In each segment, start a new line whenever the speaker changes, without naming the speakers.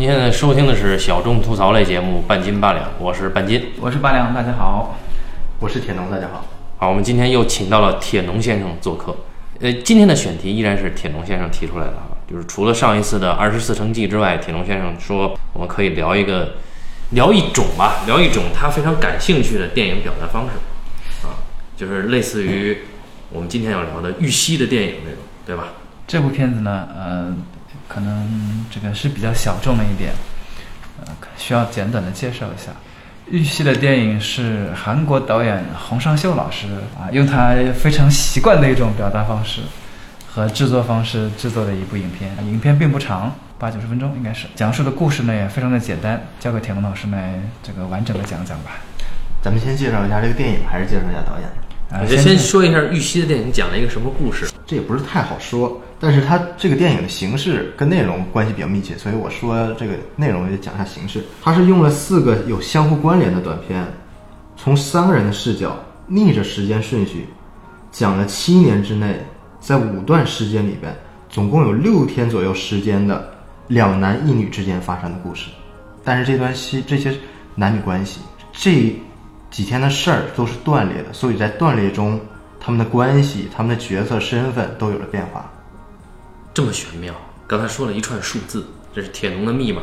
您现在收听的是小众吐槽类节目《半斤八两》，我是半斤。
我是八两，大家好。
我是铁农，大家好。
好，我们今天又请到了铁农先生做客。呃，今天的选题依然是铁农先生提出来的啊，就是除了上一次的二十四城记之外，铁农先生说我们可以聊一个，聊一种吧，聊一种他非常感兴趣的电影表达方式，啊，就是类似于我们今天要聊的玉溪的电影那种，对吧？
这部片子呢，呃，可能这个是比较小众的一点，呃，需要简短的介绍一下。玉溪的电影是韩国导演洪尚秀老师啊，用他非常习惯的一种表达方式和制作方式制作的一部影片。影片并不长，八九十分钟应该是。讲述的故事呢也非常的简单，交给铁龙老师来这个完整的讲讲吧。
咱们先介绍一下这个电影，还是介绍一下导演？
啊
我先说一下玉溪的电影讲了一个什么故事。
这也不是太好说，但是它这个电影的形式跟内容关系比较密切，所以我说这个内容也讲一下形式。它是用了四个有相互关联的短片，从三个人的视角逆着时间顺序，讲了七年之内，在五段时间里边，总共有六天左右时间的两男一女之间发生的故事。但是这段戏这些男女关系这几天的事儿都是断裂的，所以在断裂中，他们的关系、他们的角色身份都有了变化。
这么玄妙，刚才说了一串数字，这是铁农的密码。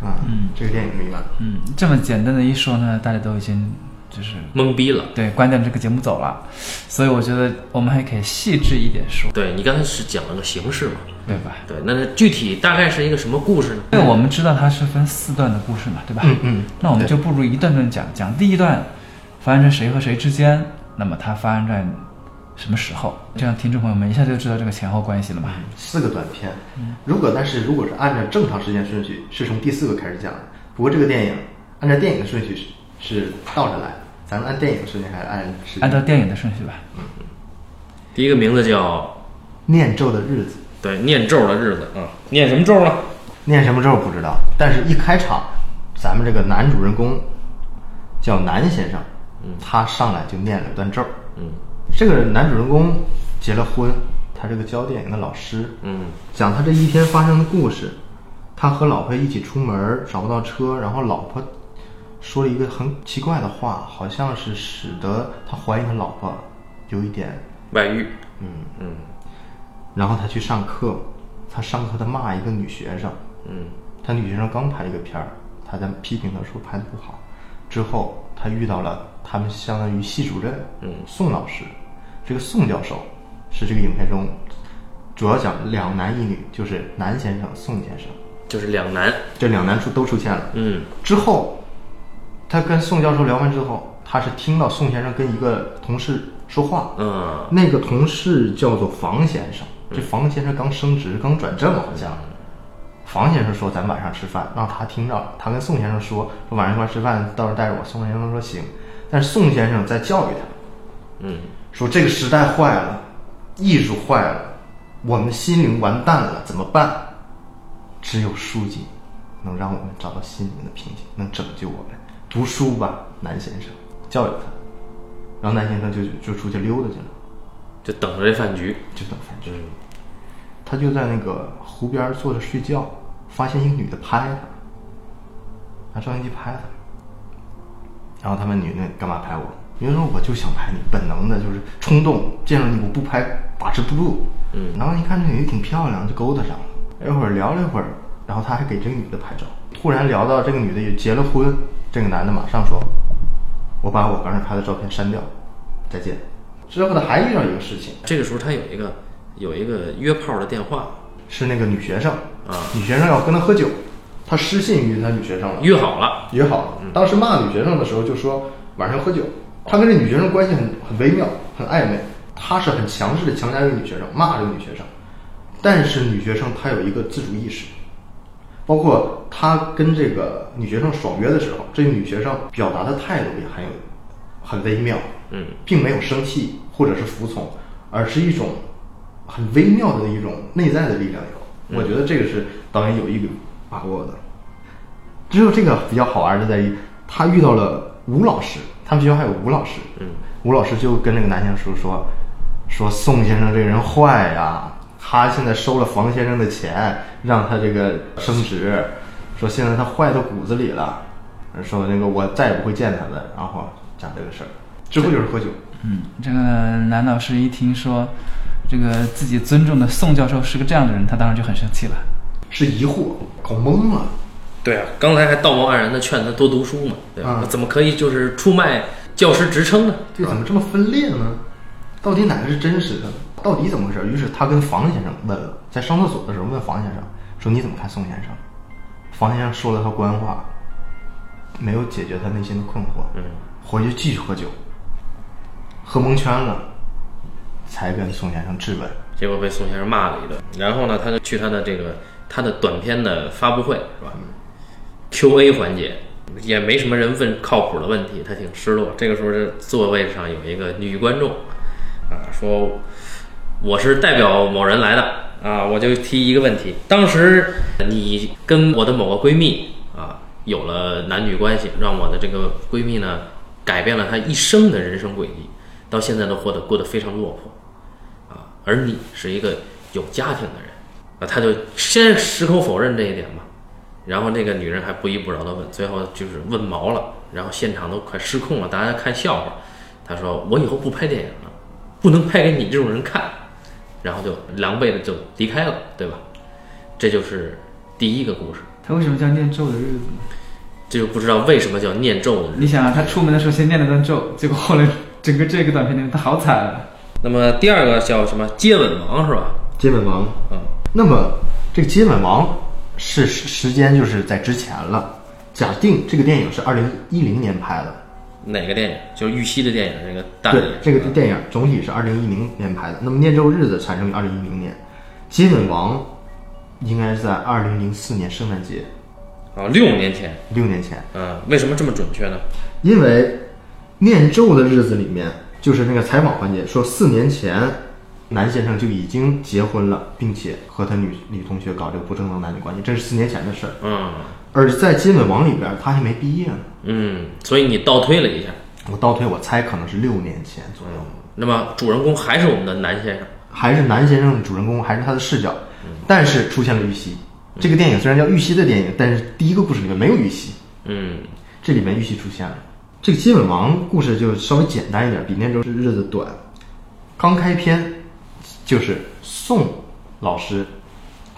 啊，嗯，这个电影密码。
嗯，这么简单的一说呢，大家都已经就是
懵逼了。
对关掉这个节目走了，所以我觉得我们还可以细致一点说，
对你刚才是讲了个形式嘛？
对吧？
对，那具体大概是一个什么故事呢？
因为我们知道它是分四段的故事嘛，对吧？
嗯嗯
那我们就不如一段段讲，讲第一段发生在谁和谁之间，那么它发生在什么时候？这样听众朋友们一下就知道这个前后关系了嘛。
四个短片，如果但是如果是按照正常时间顺序，是从第四个开始讲的。不过这个电影按照电影的顺序是是倒着来的，咱们按电影的顺序还是按时间
按照电影的顺序吧。
嗯第一个名字叫
念咒的日子，
对念咒的日子啊，念什么咒呢？
念什么咒不知道，但是一开场，咱们这个男主人公叫南先生，他上来就念了段咒。
嗯
这个男主人公结了婚，他是个教电影的老师，
嗯
讲他这一天发生的故事。他和老婆一起出门，找不到车，然后老婆说了一个很奇怪的话，好像是使得他怀疑他老婆有一点，
外遇。
嗯。
嗯
然后他去上课，他上课他骂一个女学生，
嗯
他女学生刚拍一个片儿，他在批评他说拍的不好。之后他遇到了他们相当于系主任，
嗯
宋老师，这个宋教授是这个影片中主要讲两男一女，就是男先生、宋先生，
就是两男。
这两男出都出现了。
嗯
之后，他跟宋教授聊完之后，他是听到宋先生跟一个同事说话，
嗯
那个同事叫做房先生，这房先生刚升职，刚转正，好像。房先生说：“咱晚上吃饭。”让他听到了。他跟宋先生说：“说晚上一块儿吃饭，到时候带着我。”宋先生说：“行。”但是宋先生在教育他，
嗯
说这个时代坏了，艺术坏了，我们心灵完蛋了，怎么办？只有书籍能让我们找到心灵的平静，能拯救我们。读书吧，南先生教育他，然后南先生就就出去溜达去了，
就等着这饭局。
就等饭局。
嗯
他就在那个湖边坐着睡觉，发现一个女的拍他，拿照相机拍他，然后他问女的干嘛拍我？女的说我就想拍你，本能的就是冲动，见着你我不拍把持不住。
嗯
然后一看这女的挺漂亮，就勾搭上了。一会儿聊了一会儿，然后他还给这个女的拍照。突然聊到这个女的也结了婚，这个男的马上说：“我把我刚才拍的照片删掉，再见。”之后他还遇到一个事情，
这个时候他有一个有一个约炮的电话，
是那个女学生
啊，
女学生要跟他喝酒，他失信于他女学生了，
约好了。
约好了。当时骂女学生的时候就说晚上喝酒，他跟这女学生关系很很微妙，很暧昧。他是很强势的强加于女学生，骂这个女学生，但是女学生她有一个自主意识，包括他跟这个女学生爽约的时候，这个女学生表达的态度也很有很微妙，
嗯
并没有生气或者是服从，而是一种很微妙的一种内在的力量有。我觉得这个是导演有意把握的。只有这个比较好玩的在于，他遇到了吴老师，他们学校还有吴老师。
嗯，
吴老师就跟那个男先生说说，说宋先生这个人坏呀，他现在收了房先生的钱，让他这个升职，说现在他坏到骨子里了，说那个我再也不会见他了，然后讲这个事儿。之后就是喝酒，
嗯，这个男老师一听说这个自己尊重的宋教授是个这样的人，他当然就很生气了。
是疑惑，搞懵了。
对啊，刚才还道貌岸然的劝他多读书嘛，对吧？
嗯
怎么可以就是出卖教师职称呢？
这怎么这么分裂呢？到底哪个是真实的？到底怎么回事？于是他跟房先生问了，在上厕所的时候问房先生说：“你怎么看宋先生？”房先生说了他官话，没有解决他内心的困惑。
嗯，
回去继续喝酒，喝蒙圈了，才跟宋先生质问。
结果被宋先生骂了一顿。然后呢，他就去他的这个他的短片的发布会是吧？Q&A 环节也没什么人问靠谱的问题，他挺失落。这个时候，这座位上有一个女观众啊，说我是代表某人来的啊，我就提一个问题：当时你跟我的某个闺蜜啊有了男女关系，让我的这个闺蜜呢改变了她一生的人生轨迹，到现在都活得过得非常落魄。啊，而你是一个有家庭的人，啊，他就先矢口否认这一点嘛，然后那个女人还不依不饶的问，最后就是问毛了，然后现场都快失控了，大家看笑话。他说：“我以后不拍电影了，不能拍给你这种人看。”然后就狼狈的就离开了，对吧？这就是第一个故事，
他为什么叫念咒的日子呢？
这就不知道为什么叫念咒的日子。
你想啊，他出门的时候先念了段咒，结果后来整个这个短片里面他好惨啊。
那么第二个叫什么接吻王是吧？
接吻王，
嗯，
那么这个接吻王是时时间就是在之前了。假定这个电影是二零一零年拍的，
哪个电影？就是玉溪的电影，这个大
对
电影。，
这个电影总体是二零一零年拍的。那么《念咒日子》产生于二零一零年，《接吻王》应该是在二零零四年圣诞节，
啊，六年前。
六年前。
嗯，为什么这么准确呢？
因为念咒的日子里面，就是那个采访环节说，四年前男先生就已经结婚了，并且和他女女同学搞这个不正当男女关系，这是四年前的事儿。
嗯
而在《金吻王》里边，他还没毕业呢。
嗯，所以你倒推了一下，
我倒推，我猜可能是六年前左右，
那么主人公还是我们的男先生。
还是男先生主人公，还是他的视角，但是出现了玉溪。这个电影虽然叫玉溪的电影，但是第一个故事里面没有玉溪，
嗯
这里面玉溪出现了。这个《金吻王》故事就稍微简单一点，比《那时候日子》短。刚开篇就是宋老师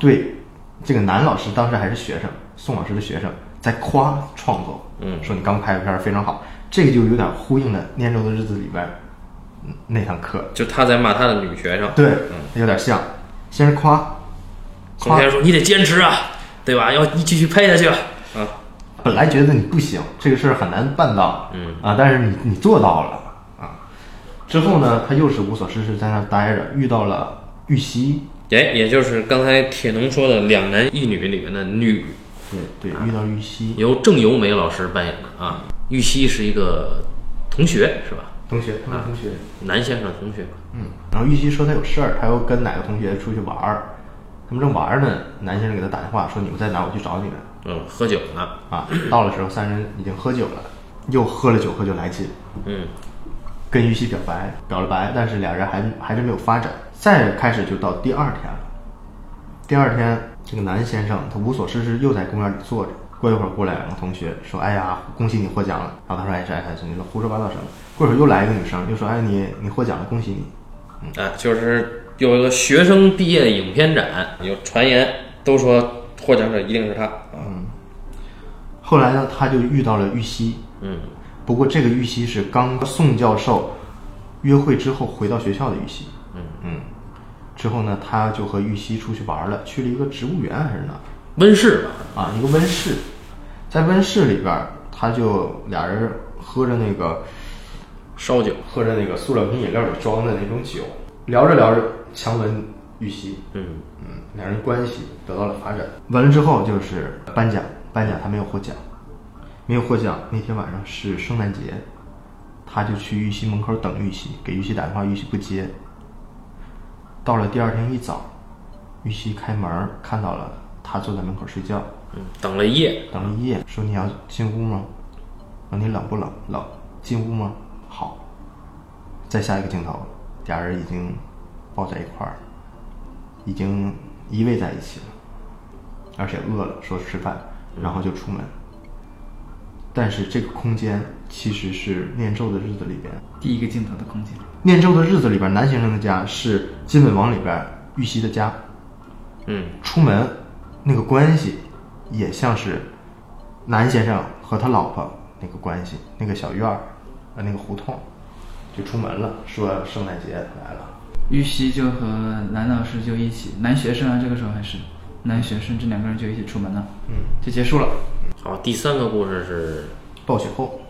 对这个男老师，当时还是学生，宋老师的学生在夸创作，
嗯
说你刚拍的片儿非常好，这个就有点呼应了《念咒的日子》里边嗯那堂课，
就他在骂他的女学生，
对，有点像。先是夸，夸
宋先生说你得坚持啊，对吧？要你继续拍下去啊。啊，
本来觉得你不行，这个事儿很难办到，
嗯
啊，但是你你做到了啊。之后呢，他又是无所事事，在那儿待着，遇到了玉溪，
哎，也就是刚才铁农说的两男一女里面的女，
对对，遇到玉溪
由郑由美老师扮演的啊。玉溪是一个同学是吧？
同学，他们同学，
男先生的同学。
嗯，然后玉溪说他有事儿，他要跟哪个同学出去玩儿，他们正玩儿呢，男先生给他打电话说你们在哪儿，我去找你们
嗯，喝酒呢。
啊。到了时候，三人已经喝酒了，又喝了酒，喝酒来劲，
嗯
跟玉溪表白，表了白，但是俩人还还是没有发展。再开始就到第二天了。第二天，这个男先生他无所事事，又在公园里坐着。过一会儿过来两个同学说：“哎呀，恭喜你获奖了。”然后他说：“哎，是哎是，你说胡说八道什么？”过一会儿又来一个女生，又说：“哎，你你获奖了，恭喜你。
啊，就是有一个学生毕业影片展，有传言都说获奖者一定是他嗯。”
后来呢，他就遇到了玉溪。
嗯
不过这个玉溪是刚宋教授约会之后回到学校的玉溪。
嗯
嗯。之后呢，他就和玉溪出去玩了，去了一个植物园还是哪儿？
温室吧。
啊，一个温室，在温室里边，他就俩人喝着那个
烧酒。
喝着那个塑料瓶饮料里装的那种酒，聊着聊着强吻玉溪，
嗯
嗯，两人关系得到了发展。完了之后就是颁奖，颁奖他没有获奖，没有获奖。那天晚上是圣诞节，他就去玉溪门口等玉溪，给玉溪打电话，玉溪不接。到了第二天一早，玉溪开门看到了他坐在门口睡觉，
嗯，等了一夜。
等了一夜，说你要进屋吗？说你冷不冷？冷。进屋吗？好。再下一个镜头，俩人已经抱在一块儿，已经依偎在一起了，而且饿了，说吃饭。然后就出门。但是这个空间其实是念咒的日子里边，
第一个镜头的空间。
念咒的日子里边，南先生的家是金本王里边玉溪的家。
嗯
出门那个关系也像是南先生和他老婆那个关系，那个小院儿，呃，那个胡同，就出门了，说圣诞节来了。
玉溪就和男老师就一起，男学生啊，这个时候还是男学生，这两个人就一起出门了，
嗯，
就结束了。
好，第三个故事是
暴雪后，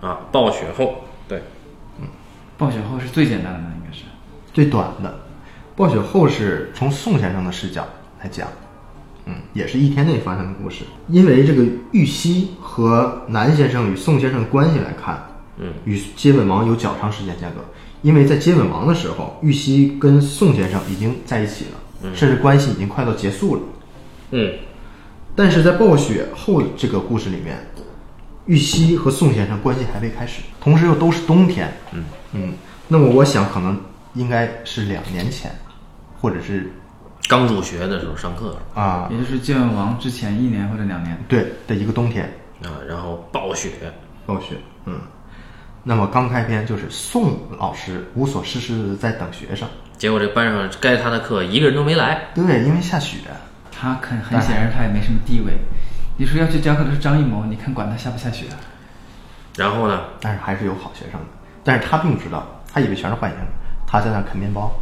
啊，暴雪后，对，嗯
暴雪后是最简单的，应该是。
最短的。暴雪后是从宋先生的视角来讲，嗯，也是一天内发生的故事。因为这个玉溪和南先生与宋先生的关系来看，
嗯，
与接吻王有较长时间间隔。因为在接吻王的时候，玉溪跟宋先生已经在一起了，甚至关系已经快到结束了。
嗯
但是在暴雪后这个故事里面，玉溪和宋先生关系还未开始，同时又都是冬天。
嗯
嗯，那么我想可能应该是两年前，或者是
刚入学的时候上课
啊，
也就是接吻王之前一年或者两年。
对的一个冬天，
啊，然后暴雪，
暴雪。嗯，那么刚开篇就是宋老师无所事事的在等学生，
结果这班上该他的课一个人都没来，
对，因为下雪。
他很很显然他也没什么地位。你说要去教课的是张艺谋，你看管他下不下雪啊？
然后呢，
但是还是有好学生的，但是他并不知道，他以为全是坏学生，他在那啃面包。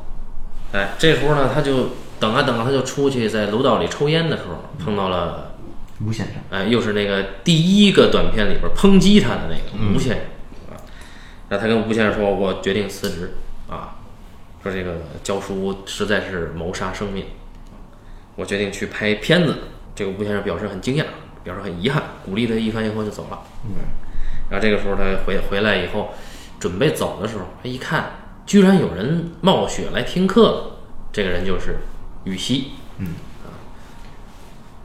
哎，这时候呢，他就等啊等啊，他就出去在楼道里抽烟的时候，碰到了，
吴先生，
哎，又是那个第一个短片里边抨击他的那个吴先生啊。那他跟吴先生说：“我决定辞职啊，说这个教书实在是谋杀生命，我决定去拍片子。”这个吴先生表示很惊讶，表示很遗憾，鼓励他一番以后就走了。
嗯，
然后这个时候他回回来以后，准备走的时候，他一看，居然有人冒雪来听课了，这个人就是羽西。
嗯
啊，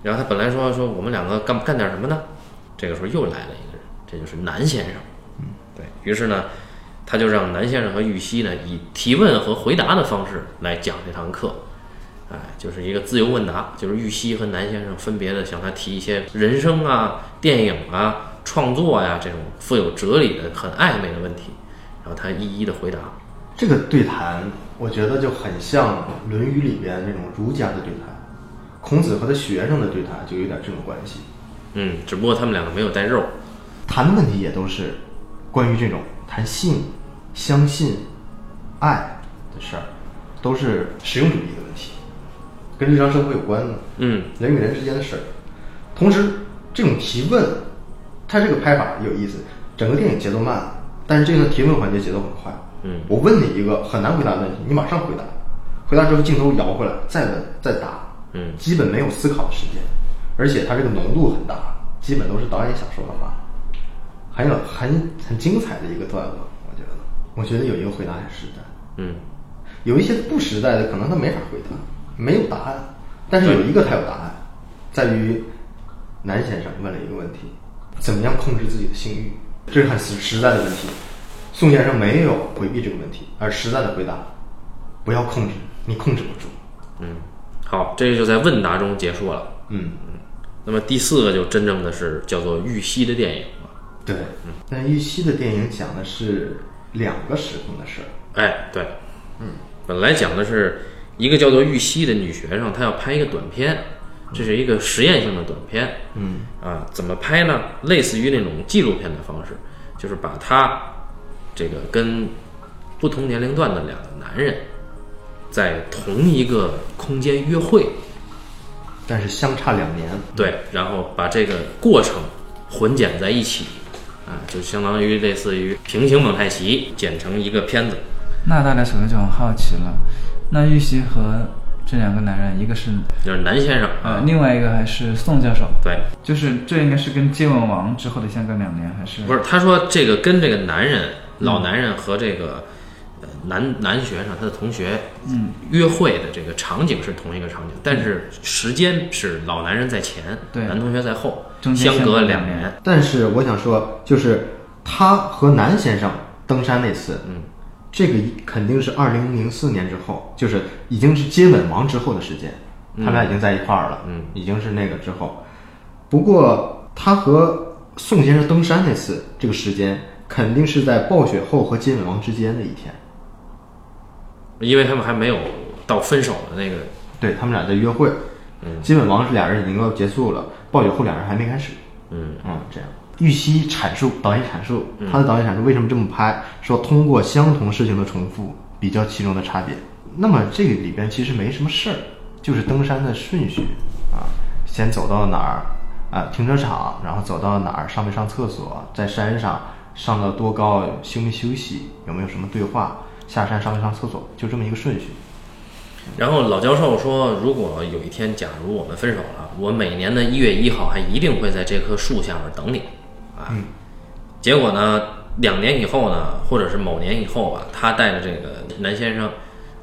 然后他本来说说我们两个干干点什么呢？这个时候又来了一个人，这就是南先生。
嗯，
对于是呢，他就让南先生和玉溪呢以提问和回答的方式来讲这堂课。哎，就是一个自由问答，就是玉溪和南先生分别的向他提一些人生啊、电影啊、创作呀、这种富有哲理的、很暧昧的问题，然后他一一的回答。
这个对谈，我觉得就很像《论语》里边那种儒家的对谈，孔子和他学生的对谈就有点这种关系。
嗯，只不过他们两个没有带肉。
谈的问题也都是关于这种谈性、相信、爱的事儿，都是实用主义跟日常生活有关的。
嗯
人与人之间的事儿。同时，这种提问，它这个拍法有意思。整个电影节奏慢，但是这个提问环节节奏很快。
嗯
我问你一个很难回答的问题，你马上回答，回答之后镜头摇回来，再问再答，
嗯
基本没有思考的时间，而且它这个浓度很大，基本都是导演想说的话，很有很很精彩的一个段落。我觉得，我觉得有一个回答很实在。
嗯
有一些不实在的，可能他没法回答，没有答案。但是有一个他有答案，在于南先生问了一个问题：怎么样控制自己的性欲？这是很实实在的问题。宋先生没有回避这个问题，而实在的回答：不要控制，你控制不住。
嗯，好，这个就在问答中结束了。
嗯，
那么第四个就真正的是叫做玉溪的电影了。
对。那玉溪的电影讲的是两个时空的事儿。
哎，对，嗯，本来讲的是一个叫做玉溪的女学生，她要拍一个短片，这是一个实验性的短片。
嗯
啊，怎么拍呢？类似于那种纪录片的方式，就是把她这个跟不同年龄段的两个男人在同一个空间约会，
但是相差两年。
对，然后把这个过程混剪在一起，啊，就相当于类似于平行蒙太奇剪成一个片子。
那大家可能就很好奇了，那玉溪和这两个男人，一个是
就是南先生。
呃，
啊，
另外一个还是宋教授，
对，
就是这应该是跟接吻王之后的相隔两年，还是？
不是，他说这个跟这个男人，老男人和这个呃男男学生他的同学，
嗯，
约会的这个场景是同一个场景，但是时间是老男人在前，
对。
男同学在后，
中间
相隔
相隔两
两年。
但是我想说，就是他和南先生登山那次，
嗯，
这个肯定是二零零四年之后，就是已经是接吻王之后的时间，他们俩已经在一块儿了，
嗯，
已经是那个之后。不过他和宋先生登山那次这个时间，肯定是在暴雪后和接吻王之间的一天。
因为他们还没有到分手的那个，
对他们俩在约会，
嗯，
接吻王是俩人已经要结束了，暴雪后俩人还没开始。
嗯
嗯，这样。玉溪阐述导演阐述他的导演阐述为什么这么拍，说通过相同事情的重复比较其中的差别。那么这个里边其实没什么事儿，就是登山的顺序啊，先走到哪儿啊，停车场，然后走到哪儿上没上厕所，在山上上到多高，休没休息，有没有什么对话，下山上没上厕所，就这么一个顺序。
然后老教授说，如果有一天，假如我们分手了，我每年的一月一号还一定会在这棵树下面等你，啊，结果呢，两年以后呢，或者是某年以后吧，他带着这个南先生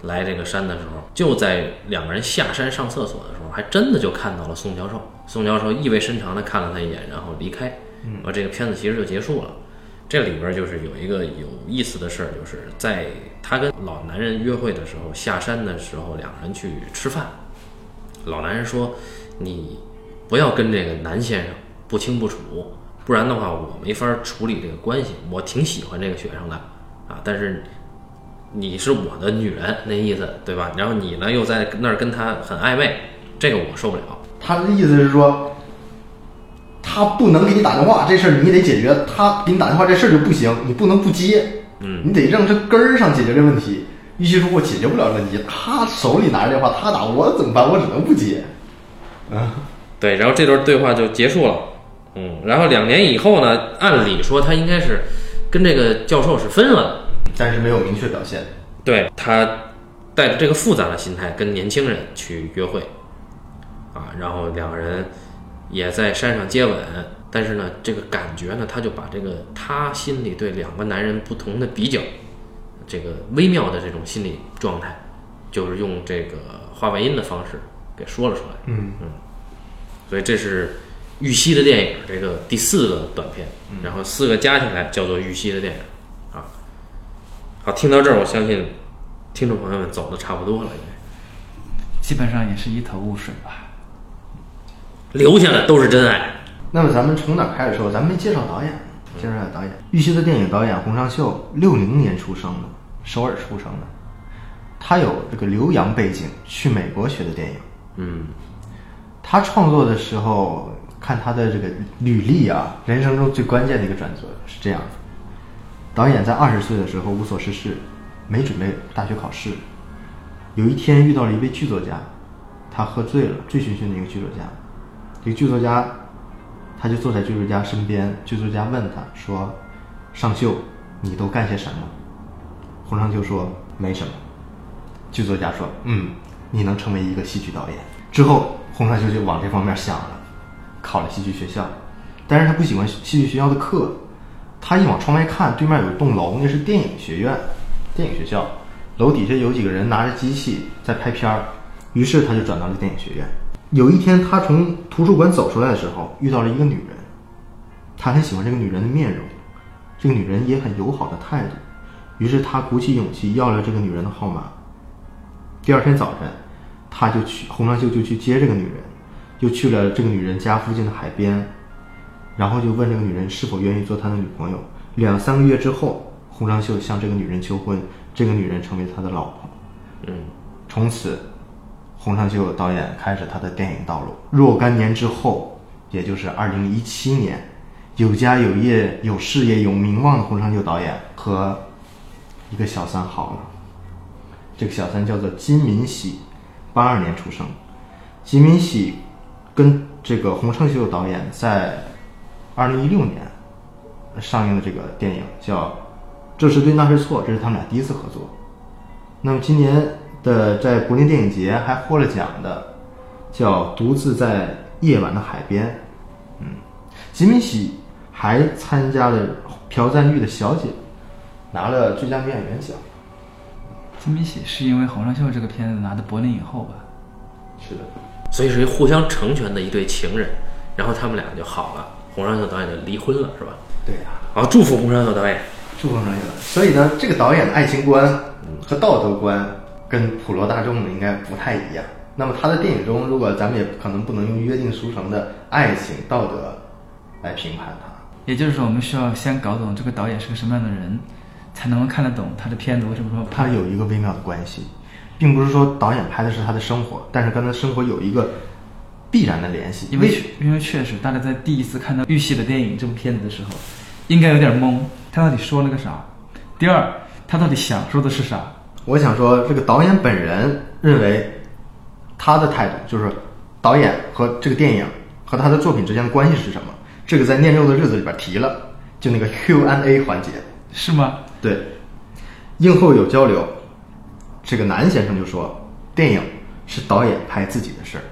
来这个山的时候，就在两个人下山上厕所的时候，还真的就看到了宋教授。宋教授意味深长地看了他一眼，然后离开，而这个片子其实就结束了。这里边就是有一个有意思的事儿，就是在他跟老男人约会的时候，下山的时候，两个人去吃饭。老男人说：“你不要跟这个男先生不清不楚，不然的话我没法处理这个关系。我挺喜欢这个学生的啊，但是你是我的女人，那意思对吧？然后你呢又在那儿跟他很暧昧，这个我受不了。
他的意思是说，他不能给你打电话，这事儿你得解决。他给你打电话这事儿就不行，你不能不接，
嗯，
你得让这根儿上解决这问题。与其说：“我解决不了问题，他手里拿着电话，他打我怎么办？我只能不接。”啊，
对，然后这段对话就结束了。嗯，然后两年以后呢，按理说他应该是跟这个教授是分了的。
但是没有明确表现。
对他带着这个复杂的心态跟年轻人去约会，啊，然后两个人也在山上接吻，但是呢，这个感觉呢，他就把这个他心里对两个男人不同的比较，这个微妙的这种心理状态，就是用这个画外音的方式给说了出来。
嗯嗯
所以这是玉溪的电影这个第四个短片，然后四个加起来叫做玉溪的电影啊。好，听到这儿，我相信听众朋友们走的差不多了，应该
基本上也是一头雾水吧。
留下的都是真爱。
那么咱们从哪儿开始说？咱们没介绍导演，介绍下导演。玉溪的电影导演洪尚秀，六零年出生的，首尔出生的。他有这个留洋背景，去美国学的电影。
嗯
他创作的时候，看他的这个履历啊，人生中最关键的一个转折是这样的：导演在二十岁的时候无所事事，没准备大学考试。有一天遇到了一位剧作家，他喝醉了，醉醺醺的一个剧作家。这个剧作家，他就坐在剧作家身边，剧作家问他说：“尚秀，你都干些什么？”洪尚秀说：“没什么。”剧作家说：“嗯，你能成为一个戏剧导演。”之后，洪尚秀就往这方面想了，考了戏剧学校，但是他不喜欢戏剧学校的课。他一往窗外看，对面有一栋楼，那是电影学院，电影学校。楼底下有几个人拿着机器在拍片儿，于是他就转到了电影学院。有一天，他从图书馆走出来的时候，遇到了一个女人，他很喜欢这个女人的面容，这个女人也很友好的态度，于是他鼓起勇气要了这个女人的号码。第二天早晨，他就去洪尚秀就去接这个女人，又去了这个女人家附近的海边，然后就问这个女人是否愿意做他的女朋友。两三个月之后，洪尚秀向这个女人求婚，这个女人成为他的老婆。
嗯，
从此，洪尚秀导演开始他的电影道路。若干年之后，也就是二零一七年，有家有业、有事业、有名望的洪尚秀导演和一个小三好了。这个小三叫做金敏喜，八二年出生。金敏喜跟这个洪承秀导演在二零一六年上映的这个电影叫《这是对那是错》，这是他们俩第一次合作。那么今年的在柏林电影节还获了奖的，叫《独自在夜晚的海边》。嗯，金敏喜还参加了朴赞玉的《小姐》，拿了最佳女演员奖。
金敏喜是因为《洪尚秀》这个片子拿的柏林影后吧？
是的，
所以是一互相成全的一对情人，然后他们俩就好了。洪尚秀导演就离婚了，是吧？
对呀、
好，祝福洪尚秀导演。
祝福上去了。所以呢，这个导演的爱情观和道德观跟普罗大众的应该不太一样。那么他的电影中，如果咱们也可能不能用约定俗成的爱情道德来评判他。
也就是说，我们需要先搞懂这个导演是个什么样的人，才能够看得懂他的片子为什么
说
他。
有一个微妙的关系，并不是说导演拍的是他的生活，但是跟他生活有一个必然的联系。
因为确因为确实，大家在第一次看到玉溪的电影这部片子的时候，应该有点懵，他到底说了个啥？第二，他到底想说的是啥？
我想说，这个导演本人认为他的态度就是导演和这个电影和他的作品之间的关系是什么？这个在《念肉的日子》里边提了，就那个 Q&A 环节。
是吗？
对，映后有交流，这个南先生就说，电影是导演拍自己的事儿，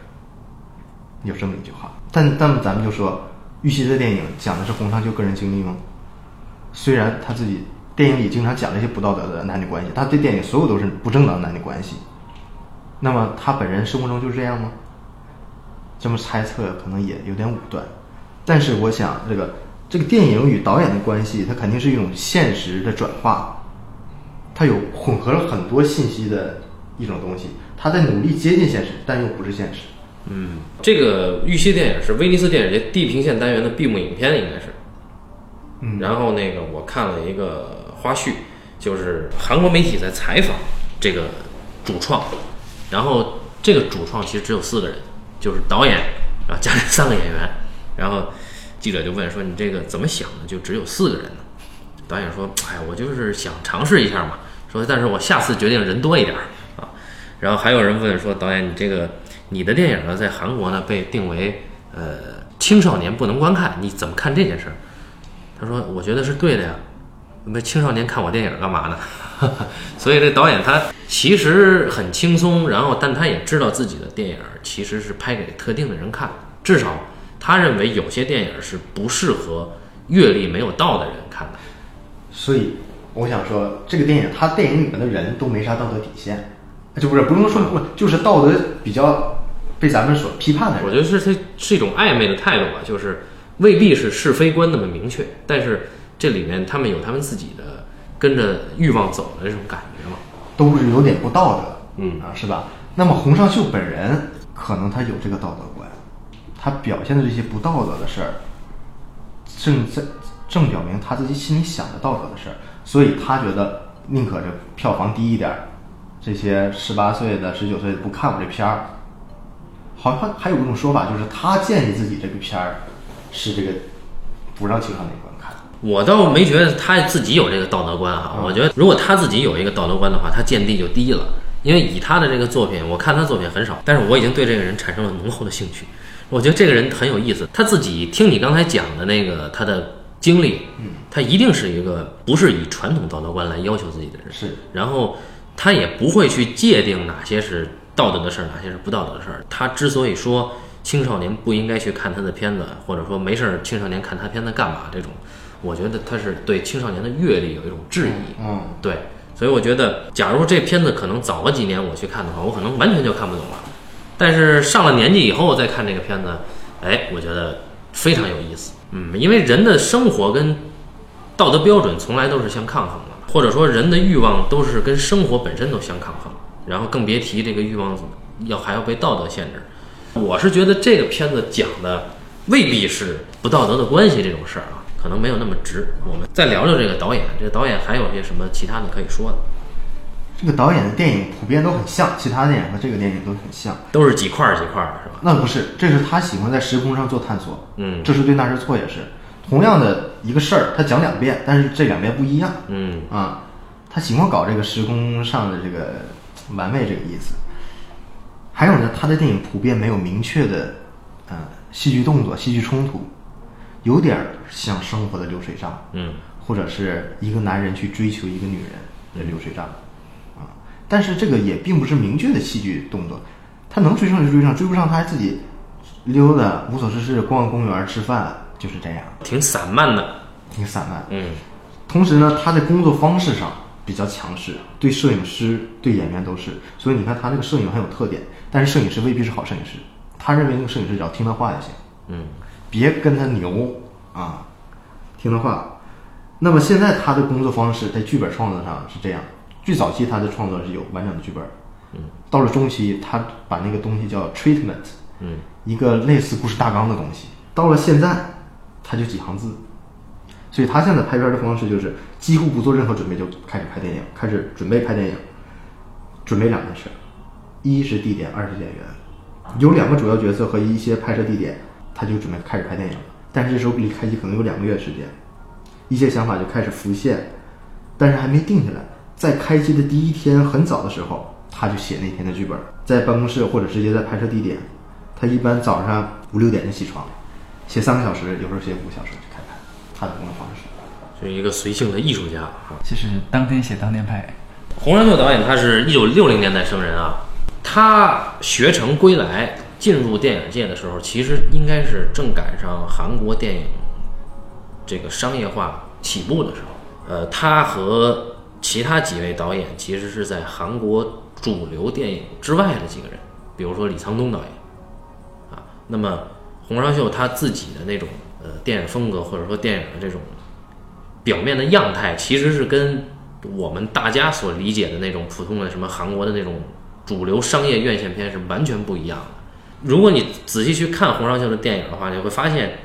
有这么一句话。但但咱们就说，玉溪的电影讲的是洪尚秀个人经历吗？虽然他自己电影里经常讲了一些不道德的男女关系，他对电影所有都是不正当男女关系。那么他本人生活中就是这样吗？这么猜测可能也有点武断。但是我想，这个这个电影与导演的关系，它肯定是一种现实的转化，它有混合了很多信息的一种东西，他在努力接近现实，但又不是现实。
嗯，这个玉溪电影是威尼斯电影节地平线单元的闭幕影片，应该是。
嗯
然后那个我看了一个花絮，就是韩国媒体在采访这个主创，然后这个主创其实只有四个人，就是导演，然后加上三个演员，然后记者就问说：“你这个怎么想的？就只有四个人呢？”导演说：“哎，我就是想尝试一下嘛，说但是我下次决定人多一点啊。”然后还有人问说：“导演，你这个你的电影呢，在韩国呢被定为呃青少年不能观看，你怎么看这件事？”他说：“我觉得是对的呀，那青少年看我电影干嘛呢？所以这导演他其实很轻松，然后但他也知道自己的电影其实是拍给特定的人看，至少他认为有些电影是不适合阅历没有到的人看的。
所以我想说，这个电影它电影里面的人都没啥道德底线，就不是不用说不，就是道德比较被咱们所批判的人。
我觉得是它是一种暧昧的态度吧，就是未必是是非观那么明确，但是这里面他们有他们自己的跟着欲望走的这种感觉嘛。
都是有点不道德，
嗯
啊，是吧？那么洪尚秀本人可能他有这个道德观，他表现的这些不道德的事儿，正在正表明他自己心里想的道德的事儿，所以他觉得宁可这票房低一点，这些十八岁的、十九岁的不看我这片儿。好像还有一种说法，就是他建议自己这个片儿是这个不让青少年观看。
我倒没觉得他自己有这个道德观啊，我觉得如果他自己有一个道德观的话，他见地就低了。因为以他的这个作品，我看他作品很少，但是我已经对这个人产生了浓厚的兴趣。我觉得这个人很有意思，他自己听你刚才讲的那个他的经历，他一定是一个不是以传统道德观来要求自己的人，
是
然后他也不会去界定哪些是道德的事儿，哪些是不道德的事儿。他之所以说青少年不应该去看他的片子，或者说没事儿青少年看他片子干嘛这种，我觉得他是对青少年的阅历有一种质疑。
嗯，
对，所以我觉得，假如这片子可能早个几年我去看的话，我可能完全就看不懂了。但是上了年纪以后再看这个片子，哎，我觉得非常有意思。嗯，因为人的生活跟道德标准从来都是相抗衡的，或者说人的欲望都是跟生活本身都相抗衡，然后更别提这个欲望要还要被道德限制。我是觉得这个片子讲的未必是不道德的关系这种事儿啊，可能没有那么直。我们再聊聊这个导演，这个导演还有些什么其他的可以说的？
这个导演的电影普遍都很像，其他电影和这个电影都很像。
都是几块儿几块儿的是吧？
那不是，这是他喜欢在时空上做探索。
嗯
这是对那是错也是，同样的一个事儿，他讲两遍，但是这两遍不一样
嗯
啊。他喜欢搞这个时空上的这个玩味这个意思。还有呢，他的电影普遍没有明确的，呃，戏剧动作、戏剧冲突，有点儿像生活的流水账，
嗯
或者是一个男人去追求一个女人的流水账，啊，但是这个也并不是明确的戏剧动作，他能追上就追上，追不上他还自己溜达无所事事，逛公园吃饭，就是这样，
挺散漫的。
挺散漫。
嗯
同时呢，他在工作方式上比较强势，对摄影师、对演员都是。所以你看他这个摄影很有特点，但是摄影师未必是好摄影师。他认为那个摄影师只要听他话就行，
嗯
别跟他牛啊，听他话。那么现在他的工作方式在剧本创作上是这样：最早期他的创作是有完整的剧本，
嗯，
到了中期，他把那个东西叫 treatment，
嗯，
一个类似故事大纲的东西。到了现在，他就几行字，所以他现在拍片的方式就是几乎不做任何准备就开始拍电影，开始准备拍电影，准备两件事，一是地点，二是演员，有两个主要角色和一些拍摄地点，他就准备开始拍电影了。但是这时候离开机可能有两个月时间，一些想法就开始浮现，但是还没定下来。在开机的第一天很早的时候，他就写那天的剧本，在办公室或者直接在拍摄地点。他一般早上五六点就起床，写三个小时，有时候写五个小时就开拍。他的工作方式。
是一个随性的艺术家啊。
就是当天写当天拍。
洪尚秀导演他是一九六零年代生人啊，他学成归来进入电影界的时候，其实应该是正赶上韩国电影这个商业化起步的时候。呃，他和其他几位导演其实是在韩国主流电影之外的几个人，比如说李沧东导演啊。那么洪尚秀他自己的那种呃电影风格或者说电影的这种表面的样态，其实是跟我们大家所理解的那种普通的什么韩国的那种主流商业院线片是完全不一样的。如果你仔细去看洪尚秀的电影的话，你会发现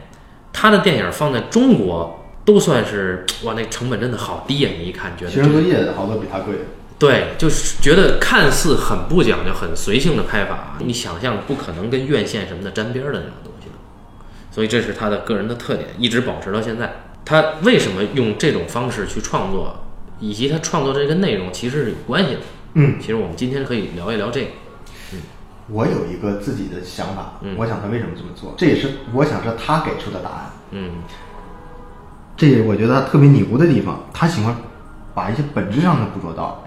他的电影放在中国都算是哇，那成本真的好低呀！你一看觉得
学生作业好多比他贵。
对，就是觉得看似很不讲究、很随性的拍法，你想象不可能跟院线什么的沾边儿的那种东西的。所以这是他的个人的特点，一直保持到现在。他为什么用这种方式去创作，以及他创作这个内容其实是有关系的。
嗯，
其实我们今天可以聊一聊这个。
嗯我有一个自己的想法，
嗯
我想他为什么这么做，这也是我想是他给出的答案。
嗯
这也我觉得他特别牛的地方，他喜欢把一些本质上的捕捉到。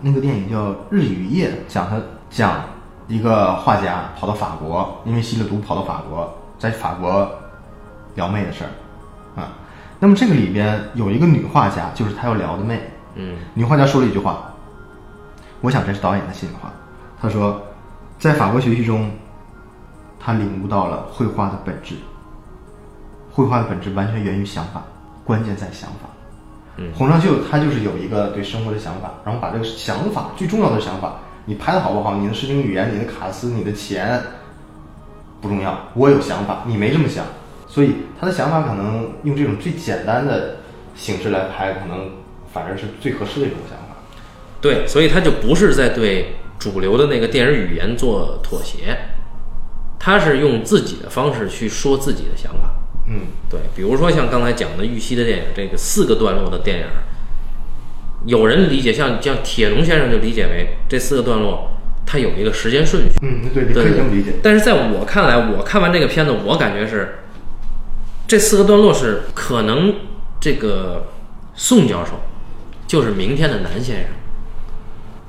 那个电影叫《日与夜》，讲他讲一个画家跑到法国，因为吸了毒跑到法国，在法国撩妹的事儿啊。那么这个里边有一个女画家，就是他要撩的妹。
嗯
女画家说了一句话，我想这是导演的心里话。他说，在法国学习中，他领悟到了绘画的本质。绘画的本质完全源于想法，关键在想法。
嗯
洪尚秀他就是有一个对生活的想法，然后把这个想法最重要的想法，你拍的好不好，你的视听语言、你的卡斯、你的钱不重要，我有想法，你没这么想，所以他的想法可能用这种最简单的形式来拍，可能反而是最合适的一种想法。
对，所以他就不是在对主流的那个电影语言做妥协，他是用自己的方式去说自己的想法。
嗯，
对，比如说像刚才讲的玉溪的电影，这个四个段落的电影，有人理解像像铁龙先生就理解为这四个段落它有一个时间顺序。
嗯，对，你可
对
以这么理解。
但是在我看来，我看完这个片子，我感觉是这四个段落是可能这个宋教授就是明天的南先生，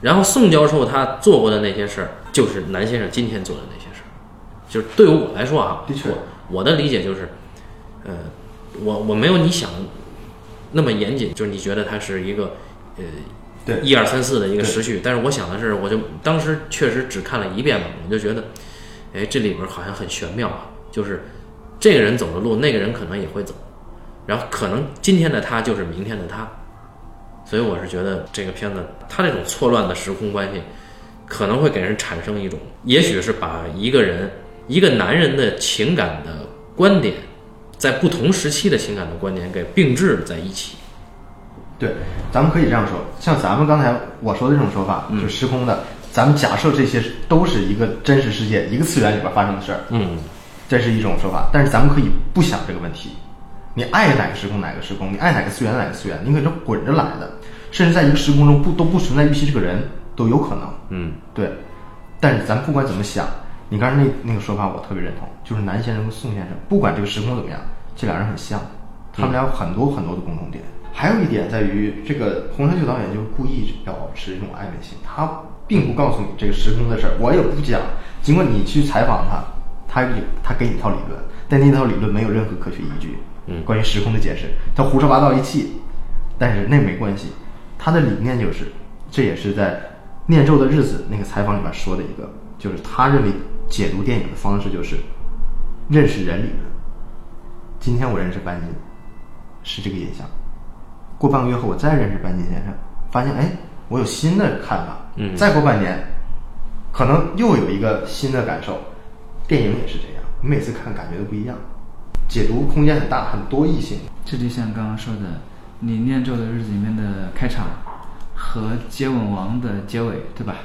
然后宋教授他做过的那些事儿，就是南先生今天做的那些事儿。就是对于我来说啊，
的确
我我的理解就是，呃，我我没有你想那么严谨，就是你觉得它是一个呃
对
一二三四的一个时序，但是我想的是，我就当时确实只看了一遍嘛，我就觉得，哎，这里边好像很玄妙啊，就是这个人走的路，那个人可能也会走，然后可能今天的他就是明天的他，所以我是觉得这个片子它这种错乱的时空关系，可能会给人产生一种，也许是把一个人一个男人的情感的观点，在不同时期的情感的观点给并置在一起。
对，咱们可以这样说，像咱们刚才我说的这种说法，就时空的，咱们假设这些都是一个真实世界、一个次元里边发生的事儿，
嗯，
这是一种说法。但是咱们可以不想这个问题，你爱哪个时空哪个时空，你爱哪个次元哪个次元，你可是滚着来的，甚至在一个时空中不都不存在玉溪这个人都有可能。
嗯，
对，但是咱不管怎么想，你刚才那那个说法我特别认同，就是南先生和宋先生，不管这个时空怎么样，这俩人很像，他们俩有很多很多的共同点。还有一点在于，这个洪山秀导演就故意要持一种暧昧性，他并不告诉你这个时空的事儿，我也不讲。尽管你去采访他，他有他给你一套理论，但那套理论没有任何科学依据。
嗯
关于时空的解释，他胡说八道一气，但是那没关系，他的理念就是，这也是在《念咒的日子》那个采访里面说的一个，就是他认为解读电影的方式就是认识人理论。今天我认识班金，是这个印象。过半个月后，我再认识班金先生，发现哎，我有新的看法。
嗯
再过半年，可能又有一个新的感受。电影也是这样，你每次看感觉都不一样，解读空间很大，很多异性。
这就像刚刚说的，你《念咒的日子》里面的开场和《接吻王》的结尾，对吧？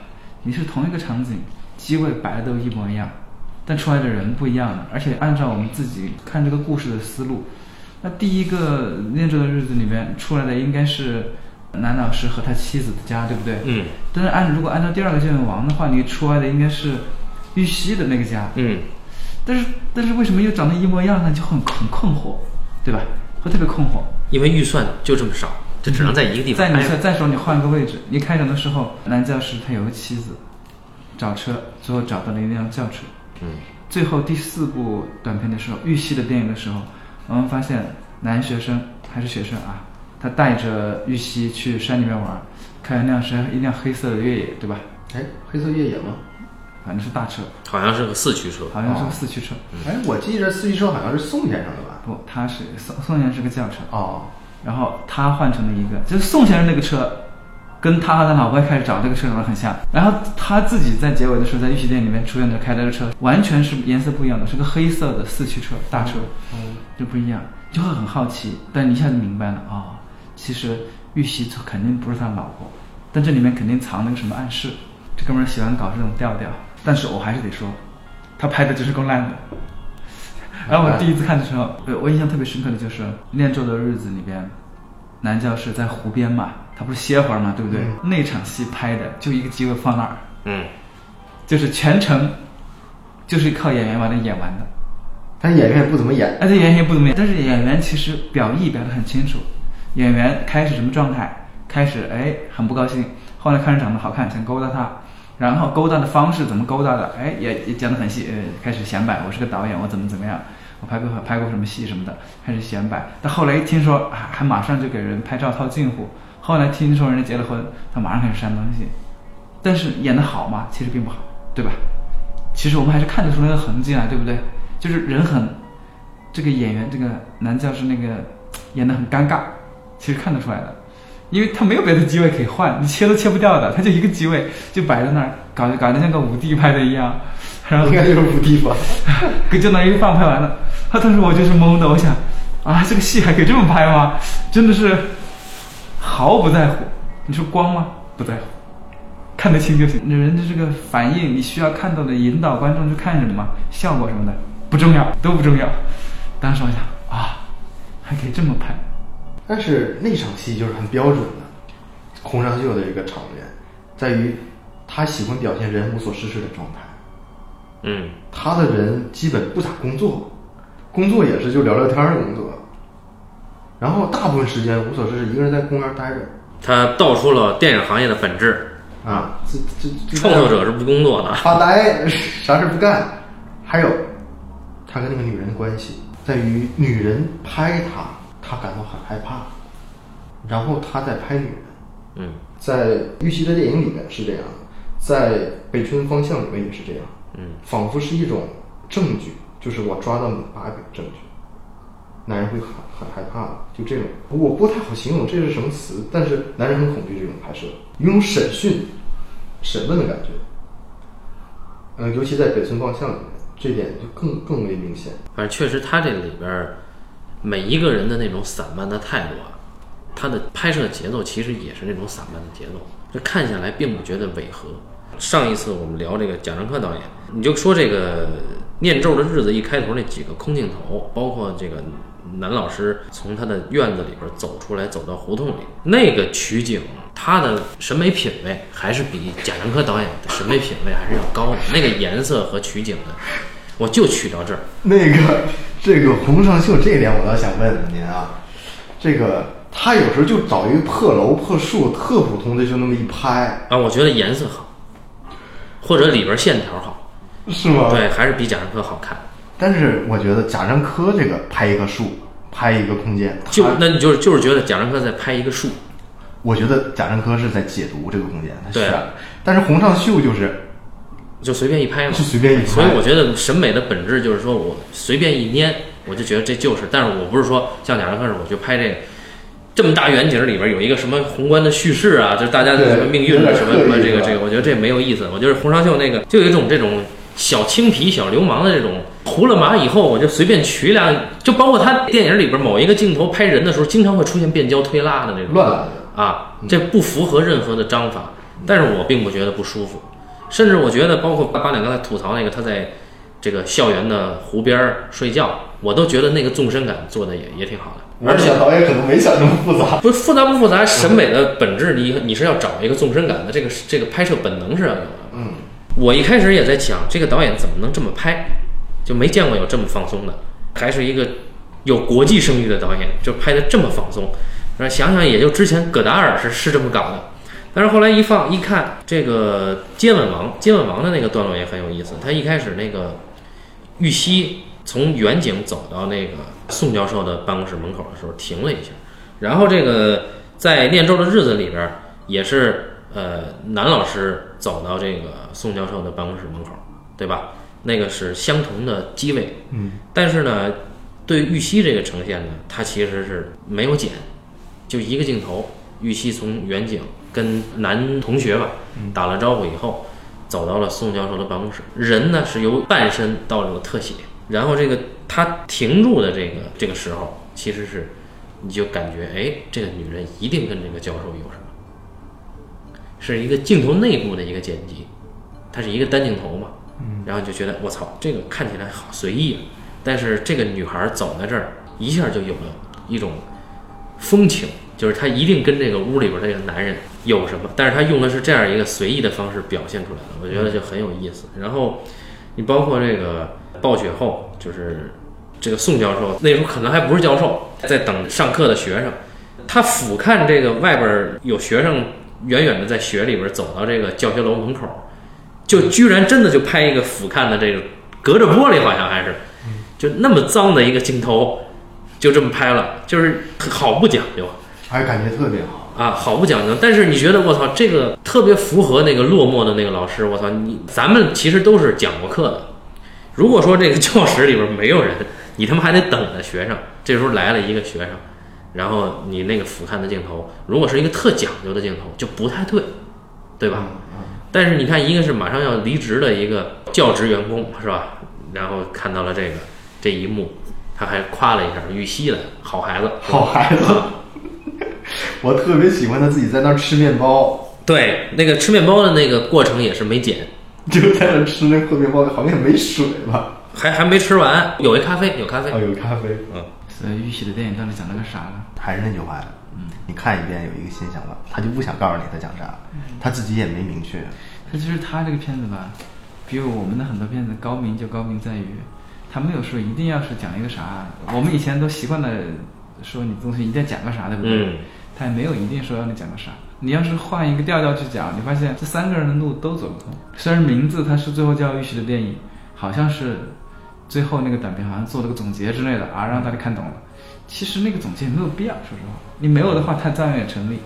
你是同一个场景，机位摆的都一模一样，但出来的人不一样了。而且按照我们自己看这个故事的思路，那第一个《念咒的日子》里面出来的应该是男老师和他妻子的家，对不对？
嗯
但是按如果按照第二个接吻王的话，你出来的应该是玉溪的那个家。
嗯，
但是但是为什么又长得一模一样呢？就很很困惑，对吧？会特别困惑。
因为预算就这么少，就只能在一个地方
再再再说你换个位置，你开场的时候，男教师他有个妻子，找车，最后找到了一辆轿车。
嗯
最后第四部短片的时候，玉溪的电影的时候，我们发现男学生还是学生啊，他带着玉溪去山里面玩，开了辆车一辆黑色的越野，对吧？
哎，黑色越野吗？
反正是大车，
好像是个四驱车。
好像是个四驱车。
哎，我记着四驱车好像是宋先生的吧？
不，他是宋宋先生是个轿车，
哦，
然后他换成了一个，就是宋先生那个车，跟他和他老婆开始找这个车长得很像。然后他自己在结尾的时候，在玉溪店里面出现的开的这个车，完全是颜色不一样的，是个黑色的四驱车大车，就不一样，就会很好奇。但你一下子明白了哦，其实玉溪肯定不是他老婆，但这里面肯定藏了个什么暗示。这哥们儿喜欢搞这种调调，但是我还是得说，他拍的就是够烂的。然后我第一次看的时候，我我印象特别深刻的就是《念咒的日子》里边，男教师在湖边嘛，他不是歇会儿嘛，对不对？那场戏拍的就一个机会放那儿，
嗯，
就是全程就是靠演员把它演完的。
但是演员也不怎么演。
而且演员也不怎么演，但是演员其实表意表得很清楚。演员开始什么状态？开始哎很不高兴，后来看着长得好看，想勾搭他，然后勾搭的方式怎么勾搭的？哎也也讲得很细，呃开始显摆，我是个导演，我怎么怎么样，我拍过拍过什么戏什么的，开始显摆。但后来一听说还还马上就给人拍照套近乎，后来听说人家结了婚，他马上开始删东西。但是演的好吗？其实并不好，对吧？其实我们还是看得出那个痕迹来，对不对？就是人很，这个演员这个男教师那个演的很尴尬，其实看得出来的，因为他没有别的机位可以换，你切都切不掉的，他就一个机位就摆在那儿，搞搞得像个五 D 拍的一样，然后
应该就是五 D 吧。
就那一放拍完了，他当时我就是懵的，我想啊，这个戏还可以这么拍吗？真的是毫不在乎。你说光吗？不在乎，看得清就行。那人的这个反应，你需要看到的引导观众去看什么，效果什么的不重要，都不重要。当时我想啊，还可以这么拍，
但是那场戏就是很标准的洪尚秀的一个场面，在于他喜欢表现人无所事事的状态。
嗯，
他的人基本不咋工作，工作也是就聊聊天儿的工作，然后大部分时间无所事事，一个人在公园待着
他道出了电影行业的本质，
啊，这这这
创作者是不工作的。
发呆，啥事不干。还有，他跟那个女人的关系，在于女人拍他，他感到很害怕，然后他在拍女人。
嗯
在玉溪的电影里面是这样，在北村方向里面也是这样，
嗯，
仿佛是一种证据，就是我抓到你把柄证据，男人会很很害怕的，就这种，我不太好形容这是什么词，但是男人很恐惧这种拍摄，一种审讯、审问的感觉，呃，尤其在北村望向里面，这点就更更为明显。
反正确实他这里边每一个人的那种散漫的态度啊，他的拍摄节奏其实也是那种散漫的节奏，这看下来并不觉得违和。上一次我们聊这个贾樟柯导演，你就说这个《念咒的日子》一开头那几个空镜头，包括这个男老师从他的院子里边走出来，走到胡同里，那个取景，他的审美品位还是比贾樟柯导演的审美品位还是要高的。那个颜色和取景的，我就取到这儿。
那个这个洪尚秀这一点，我倒想问问您啊，这个他有时候就找一个破楼破树，特普通的就那么一拍，
啊，我觉得颜色好，或者里边线条好，
是吗？。
对，还是比贾樟柯好看。
但是我觉得贾樟柯这个拍一棵树，拍一个空间，
就那你就是就是觉得贾樟柯在拍一个树，
我觉得贾樟柯是在解读这个空间，他
对
啊。但是洪尚秀就是
就随便一拍嘛，
就随便一拍
所以我觉得审美的本质就是说我随便一捏，我就觉得这就是。但是我不是说像贾樟柯似的，我就拍这个这么大远景里边有一个什么宏观的叙事啊，就是大家的什么命运啊，什么什么这个这个，我觉得这没有意思。我觉得洪尚秀那个就有一种这种小青皮、小流氓的这种糊了麻以后，我就随便取两，就包括他电影里边某一个镜头拍人的时候，经常会出现变焦推拉的那种
乱。
啊，这不符合任何的章法，但是我并不觉得不舒服，甚至我觉得，包括八八两刚才吐槽那个他在这个校园的湖边儿睡觉，我都觉得那个纵深感做的也也挺好的。
而且导演可能没想那么复杂。
不是复杂不复杂，审美的本质你你是要找一个纵深感的，这个这个拍摄本能是要有的。
嗯，
我一开始也在想，这个导演怎么能这么拍，就没见过有这么放松的，还是一个有国际声誉的导演，就拍的这么放松。那想想，也就之前葛达尔是是这么搞的，但是后来一放一看，这个接吻王接吻王的那个段落也很有意思。他一开始那个玉溪从远景走到那个宋教授的办公室门口的时候停了一下，然后这个在念咒的日子里边也是呃男老师走到这个宋教授的办公室门口，对吧？那个是相同的机位，
嗯，
但是呢，对玉溪这个呈现呢，它其实是没有剪，就一个镜头，玉溪从远景跟男同学吧打了招呼以后，走到了宋教授的办公室，人呢是由半身到这个特写，然后这个他停住的这个这个时候，其实是你就感觉哎，这个女人一定跟这个教授有什么，是一个镜头内部的一个剪辑，它是一个单镜头嘛，然后你就觉得我操，这个看起来好随意啊，但是这个女孩走在这儿，一下就有了一种风情，就是她一定跟这个屋里边这个男人有什么，但是她用的是这样一个随意的方式表现出来的，我觉得就很有意思。然后你包括这个暴雪后，就是这个宋教授那时候可能还不是教授，在等上课的学生，他俯瞰这个外边儿有学生远远的在雪里边走到这个教学楼门口，就居然真的就拍一个俯瞰的这个隔着玻璃，好像还是就那么脏的一个镜头，就这么拍了，就是好不讲究。
还是感觉特别好。
啊，好不讲究。但是你觉得我操，这个特别符合那个落寞的那个老师。我操，你咱们其实都是讲过课的。如果说这个教室里边没有人，你他妈还得等着学生。这时候来了一个学生，然后你那个俯瞰的镜头，如果是一个特讲究的镜头，就不太对，对吧？但是你看，一个是马上要离职的一个教职员工，是吧？然后看到了这个这一幕，他还夸了一下玉溪的好孩子，
好孩子，我特别喜欢他自己在那儿吃面包，
对，那个吃面包的那个过程也是没剪，
就在那儿吃那破面包，好像也没水吧？
还还没吃完，有一咖啡，有咖啡
哦，，有咖啡。
所以玉溪的电影到底讲了个啥呢？
还是那句话，嗯，你看一遍有一个新想法，他就不想告诉你他讲啥，他自己也没明确。
他其实他这个片子吧，比我们的很多片子高明就高明在于，他没有说一定要是讲一个啥。我们以前都习惯了说你东西一定要讲个啥，对不对？
嗯
他也没有一定说让你讲个啥。你要是换一个调调去讲，你发现这三个人的路都走不通。虽然名字它是最后叫玉玺的电影，好像是最后那个短片好像做了个总结之类的啊，让大家看懂了。其实那个总结没有必要，说实话，你没有的话，它照样也成立。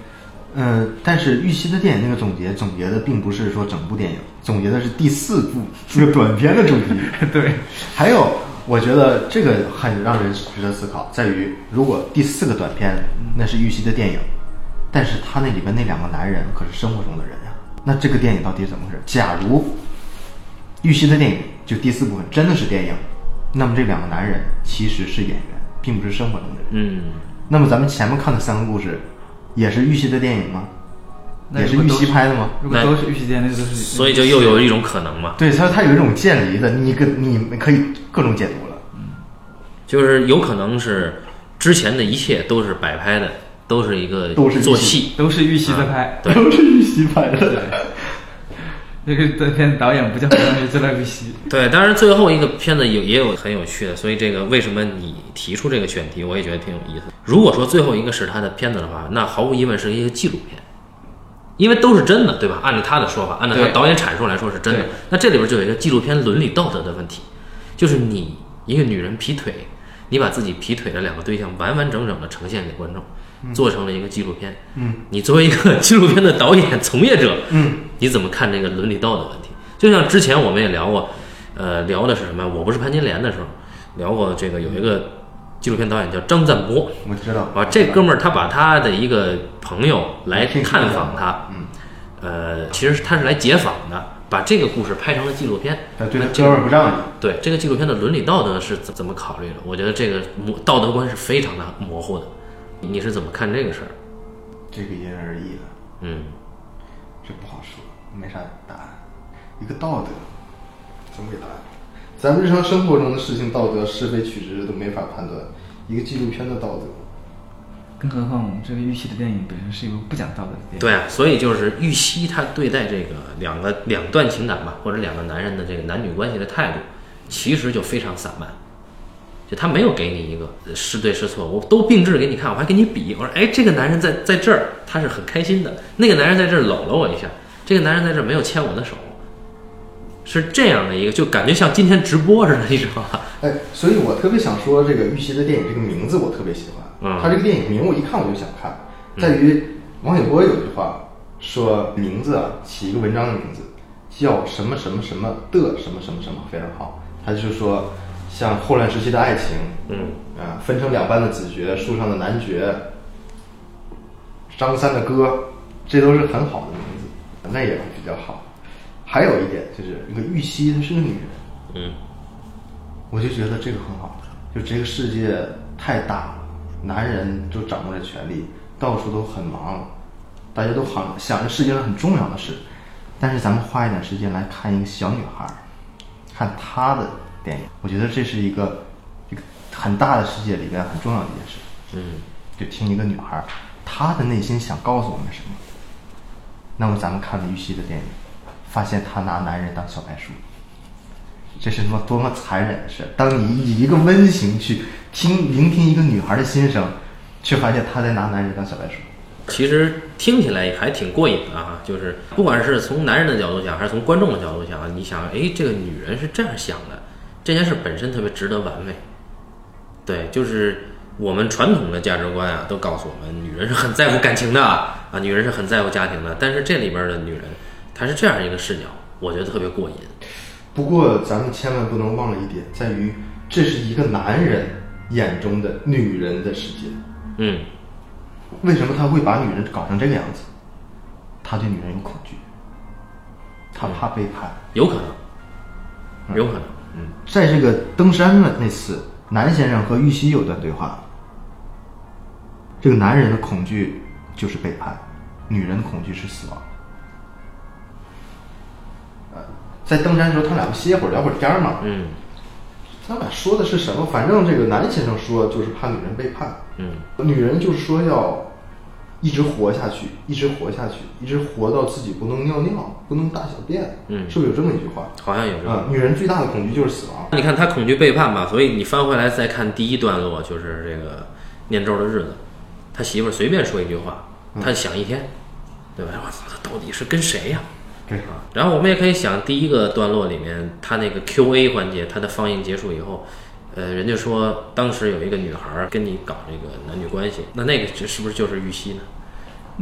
嗯，但是玉溪的电影那个总结，总结的并不是说整部电影，总结的是第四部这个短片的主题。
对，
还有，我觉得这个很让人值得思考，在于如果第四个短片那是玉溪的电影，但是他那里边那两个男人可是生活中的人呀、那这个电影到底怎么回事？假如玉溪的电影就第四部分真的是电影，那么这两个男人其实是演员，并不是生活中的人。
嗯，
那么咱们前面看的三个故事，也是玉溪的电影吗？也是玉溪拍的吗？
如果都是玉溪电影，那都是。
所以就又有一种可能嘛，
对，所以它有一种渐离的，你跟你们可以各种解读了。
就是有可能是之前的一切都是摆拍的，都是一个
都是
做戏，
都是玉溪在拍。
都是玉溪拍的。
对，这个这片导演不叫何尚是就叫玉玺。
对，当然最后一个片子有也有很有趣的，所以这个为什么你提出这个选题，我也觉得挺有意思。如果说最后一个是他的片子的话，那毫无疑问是一个纪录片，因为都是真的，对吧？按照他的说法，按照他导演阐述来说是真的。那这里边就有一个纪录片伦理道德的问题，就是你一个女人劈腿，你把自己劈腿的两个对象完完整整的呈现给观众，做成了一个纪录片。
嗯，
你作为一个 纪录片的导演从业者，
嗯，
你怎么看这个伦理道德问题？就像之前我们也聊过，呃，聊的是什么？我不是潘金莲的时候聊过这个有一个纪录片导演叫张赞波。
我知道
啊，这哥们儿他把他的一个朋友来探访他，
嗯，
呃，其实他是来解访的，把这个故事拍成了纪录片。
他对他哥们儿不仗义，
对这个纪录片的伦理道德是怎怎么考虑的？我觉得这个模道德观是非常的模糊的。你是怎么看这个事儿？
这个因人而异的，
嗯
没啥答案。一个道德，怎么给答案？咱们日常生活中的事情，道德是非曲直都没法判断，一个纪录片的道德，
更何况我们这个玉溪的电影本身是一部不讲道德的电影。
对啊，所以就是玉溪他对待这个两个两段情感吧，或者两个男人的这个男女关系的态度，其实就非常散漫。就他没有给你一个呃是对是错，我都并置给你看，我还给你比，我说哎，这个男人在在这儿他是很开心的，那个男人在这儿搂了我一下，这个男人在这没有牵我的手，是这样的一个，就感觉像今天直播似的，你知道吧？
哎，所以我特别想说，这个玉溪的电影这个名字我特别喜欢。
嗯
他这个电影名我一看我就想看，在于王小波有句话说名字啊，起一个文章的名字叫什么什么什么的什么什么什么非常好。他就说像霍乱时期的爱情，
嗯
啊，分成两半的子爵，树上的男爵，张三的歌，这都是很好的名字，那也比较好。还有一点就是，那个玉溪她是个女人，
嗯
我就觉得这个很好，就这个世界太大了，男人就掌握着权力，到处都很忙，大家都好想着世界上很重要的事，但是咱们花一点时间来看一个小女孩儿，看她的电影，我觉得这是一个一个很大的世界里边很重要的一件事。
嗯
就听一个女孩儿，她的内心想告诉我们什么。那么咱们看了玉溪的电影，发现他拿男人当小白鼠，这是他妈多么残忍的事！当你以一个温情去听聆听一个女孩的心声，却发现她在拿男人当小白鼠。
其实听起来也还挺过瘾的啊，就是不管是从男人的角度讲，还是从观众的角度讲，你想，哎，这个女人是这样想的，这件事本身特别值得玩味。对，就是我们传统的价值观啊，都告诉我们，女人是很在乎感情的啊，女人是很在乎家庭的。但是这里边的女人，她是这样一个视角，我觉得特别过瘾。
不过咱们千万不能忘了一点，在于这是一个男人眼中的女人的世界。
嗯
为什么他会把女人搞成这个样子？他对女人有恐惧，他怕背叛。
有可能，有可能。嗯
在这个登山的那次，南先生和玉溪有段对话。这个男人的恐惧就是背叛，女人的恐惧是死亡。呃，在登山的时候，他俩不歇会儿聊会儿天儿嘛。
嗯
他俩说的是什么？反正这个男先生说就是怕女人背叛，
嗯
女人就是说要一直活下去，一直活下去，一直活到自己不能尿尿，不能大小便。
嗯
是不是有这么一句话？
好像有这
女人最大的恐惧就是死亡。
你看她恐惧背叛吧，所以你翻回来再看第一段落，就是这个念咒的日子，他媳妇儿随便说一句话，他想一天，对吧？我操，他到底是跟谁呀、
对
啊，然后我们也可以想，第一个段落里面，他那个 Q&A 环节，他的放映结束以后，呃，人家说当时有一个女孩儿跟你搞这个男女关系，那那个是不是就是玉溪呢？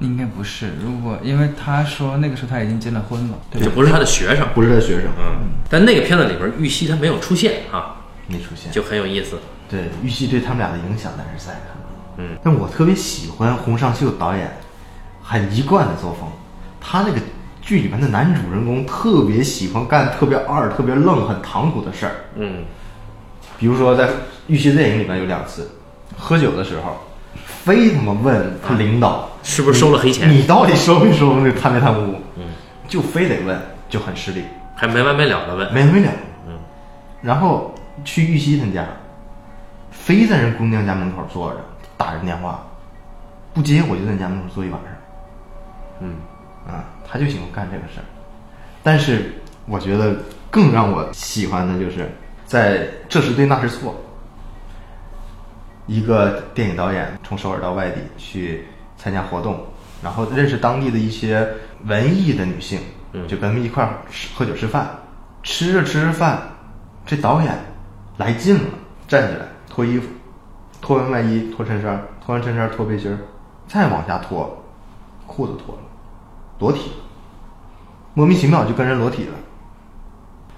应该不是，如果因为他说那个时候他已经结了婚了，对
就不是他的学生，
不是他学生，
嗯，但那个片子里边玉溪他没有出现啊，
没出现。
就很有意思。
对玉溪对他们俩的影响咱是在的。
嗯，
但我特别喜欢洪尚秀导演很一贯的作风，他那个剧里面的男主人公特别喜欢干特别二、特别愣、很唐突的事儿。
嗯
比如说在玉溪电影里面有两次，喝酒的时候，非他妈问他领导、
是不是收了黑钱
你到底收没收那贪没贪污？
嗯，
就非得问，就很失礼，
还没完没了的问。
没完没了。
嗯，
然后去玉溪他家，非在人姑娘家门口坐着打人电话，不接我就在人家门口坐一晚上。
嗯
啊，他就喜欢干这个事儿。但是我觉得更让我喜欢的就是在《这是对那是错》，一个电影导演从首尔到外地去参加活动，然后认识当地的一些文艺的女性，就跟他们一块儿吃喝酒吃饭，吃着吃着饭，这导演来劲了，站起来脱衣服，脱完外衣脱衬衫，脱完衬衫脱背心儿，再往下脱，裤子脱了。裸体了，莫名其妙就跟人裸体了。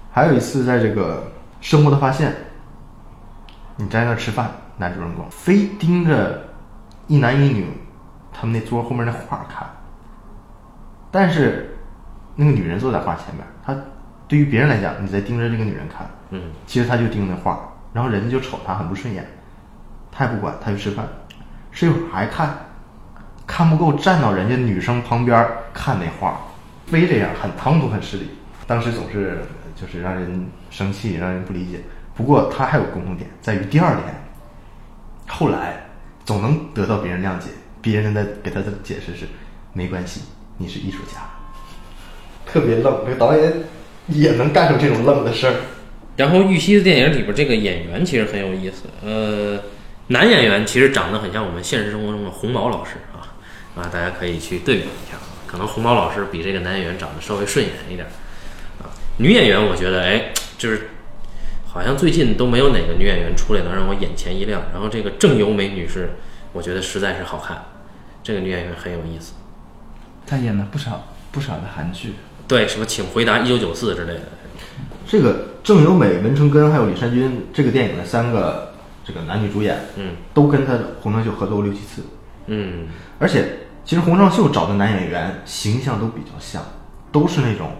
还有一次，在这个生活的发现，你在那儿吃饭，男主人公，非盯着一男一女他们那桌后面那画看。但是那个女人坐在画前面，她对于别人来讲，你在盯着这个女人看，
嗯，
其实他就盯着那画，然后人家就瞅他很不顺眼，他也不管，他就吃饭，吃一会儿还看，看不够站到人家女生旁边看那画，非这样，很唐突，很失礼。当时总是就是让人生气，让人不理解。不过他还有共同点，在于第二点，后来总能得到别人谅解，别人的给他的解释是没关系，你是艺术家，特别愣。这个导演也能干出这种愣的事儿。
然后玉溪的电影里边这个演员其实很有意思，呃，男演员其实长得很像我们现实生活中的红毛老师啊啊，大家可以去对比一下，可能红毛老师比这个男演员长得稍微顺眼一点啊。女演员我觉得哎，就是好像最近都没有哪个女演员出来能让我眼前一亮。然后这个郑由美女士，我觉得实在是好看，这个女演员很有意思。
她演了不少不少的韩剧，
对，什么请回答一九九四之类的。
这个郑由美、文成根还有李善均，这个电影的三个这个男女主演，
嗯
都跟他的洪尚秀合作过六七次。
嗯
而且，其实洪尚秀找的男演员形象都比较像，都是那种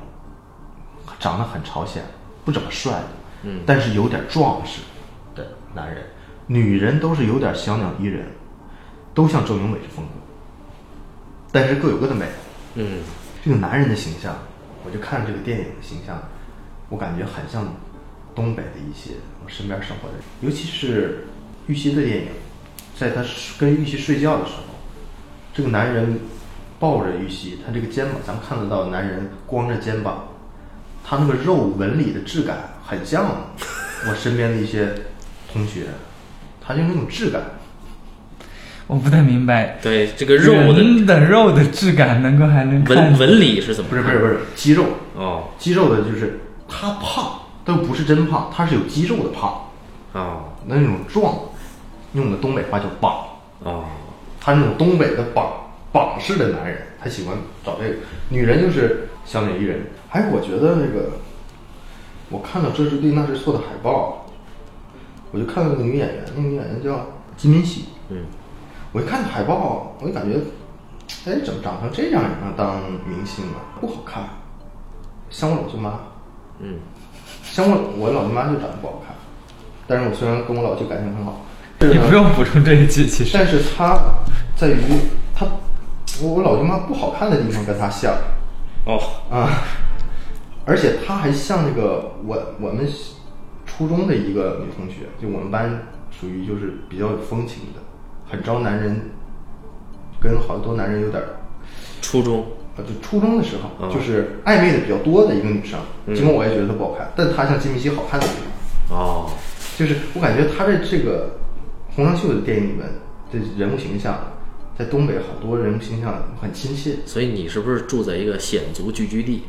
长得很朝鲜、不怎么帅的，
嗯
但是有点壮实的男人。女人都是有点小鸟依人，都像郑有美这风格，但是各有各的美。
嗯
这个男人的形象，我就看这个电影的形象，我感觉很像东北的一些我身边生活的人，尤其是玉溪的电影，在他跟玉溪睡觉的时候，这个男人抱着玉溪，他这个肩膀，咱们看得到男人光着肩膀，他那个肉纹理的质感很像我身边的一些同学，他就那种质感，
我不太明白，
对这个肉的
人的肉的质感能够还能看
纹纹理是怎么？
不是不是不是肌肉，
哦。
肌肉的就是他胖，但不是真胖，他是有肌肉的胖。
哦
那种壮，用的东北话叫膀，
哦
他那种东北的膀膀式的男人，他喜欢找这个。女人就是小鸟依人。哎，我觉得那个，我看到《这是对那是错》的海报，我就看到那个女演员，那个女演员叫金敏喜。
嗯
我一看海报，我就感觉，哎，怎么长成这样也能当明星啊？不好看，像我老舅妈。
嗯
像我我老舅妈就长得不好看，但是我虽然跟我老舅感情很好，
你不用补充这一句，其实。
但是她在于她，我我老舅妈不好看的地方跟她像。
哦。
啊，而且她还像那个我我们初中的一个女同学，就我们班属于就是比较有风情的，很招男人，跟好多男人有点儿
初中
啊，就初中的时候，
嗯
就是暧昧的比较多的一个女生，
嗯
尽管我也觉得她不好看，但她像金敏熙好看的地方。
哦
就是我感觉她的这个洪尚秀的电影里面的人物形象，在东北好多人物形象很亲切。
所以你是不是住在一个鲜族聚居地？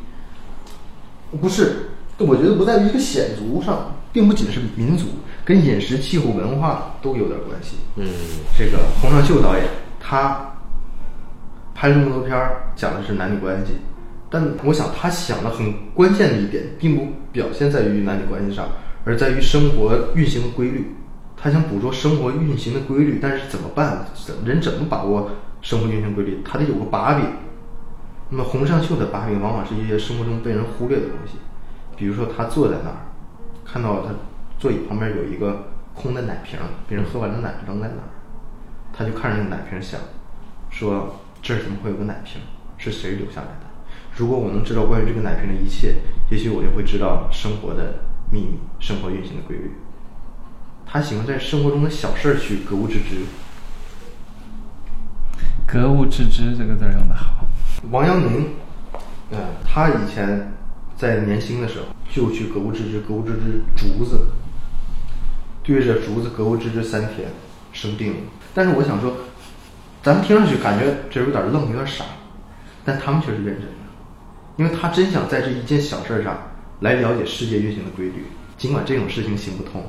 不是，我觉得不在于一个显族上，并不仅是民族，跟饮食、气候、文化都有点关系。
嗯
这个洪尚秀导演他拍了那么多片儿，讲的是男女关系，但我想他想的很关键的一点，并不表现在于男女关系上，而在于生活运行的规律。他想捕捉生活运行的规律，但是怎么办？怎人怎么把握生活运行规律？他得有个把柄。那么洪尚秀的把柄往往是一些生活中被人忽略的东西，比如说他坐在那儿，看到他座椅旁边有一个空的奶瓶，别人喝完的奶扔在那儿，他就看着那个奶瓶想，说这儿怎么会有个奶瓶？是谁留下来的？如果我能知道关于这个奶瓶的一切，也许我就会知道生活的秘密，生活运行的规律。他喜欢在生活中的小事儿去格物致知。
格物致知这个字儿用的好。
王阳明，呃，他以前在年轻的时候就去格物致知，格物致知竹子，对着竹子格物致知三天，生病了。但是我想说，咱们听上去感觉这有点愣，有点傻，但他们却是认真的，因为他真想在这一件小事上来了解世界运行的规律，尽管这种事情行不通。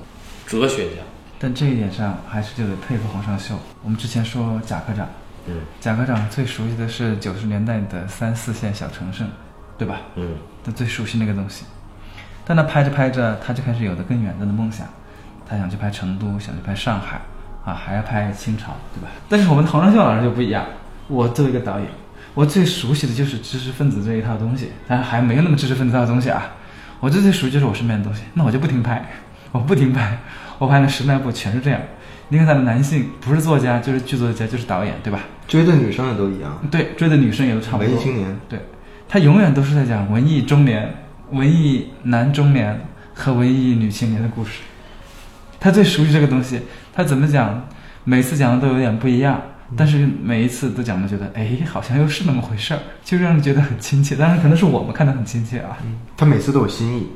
哲学家。
但这一点上还是就得佩服洪尚秀。我们之前说贾科长，
嗯
贾科长最熟悉的是九十年代的三四线小城市，对吧？
嗯
他最熟悉那个东西。但他拍着拍着，他就开始有了更远大的梦想，他想去拍成都，想去拍上海，啊，还要拍清朝，对吧？但是我们洪尚秀老师就不一样，我作为一个导演，我最熟悉的就是知识分子这一套东西，但是还没有那么知识分子这套东西啊。我最最熟悉就是我身边的东西，那我就不停拍，我不停拍，我拍了十来部全是这样。你看他的男性不是作家就是剧作家就是导演，对吧？
追的女生也都一样，
对，追的女生也都差不多。
文艺青年，
对，他永远都是在讲文艺中年、文艺男中年和文艺女青年的故事。他最熟悉这个东西，他怎么讲，每次讲的都有点不一样，但是每一次都讲的觉得，哎，好像又是那么回事儿，就让人觉得很亲切。当然，可能是我们看的很亲切啊。
他每次都有新意，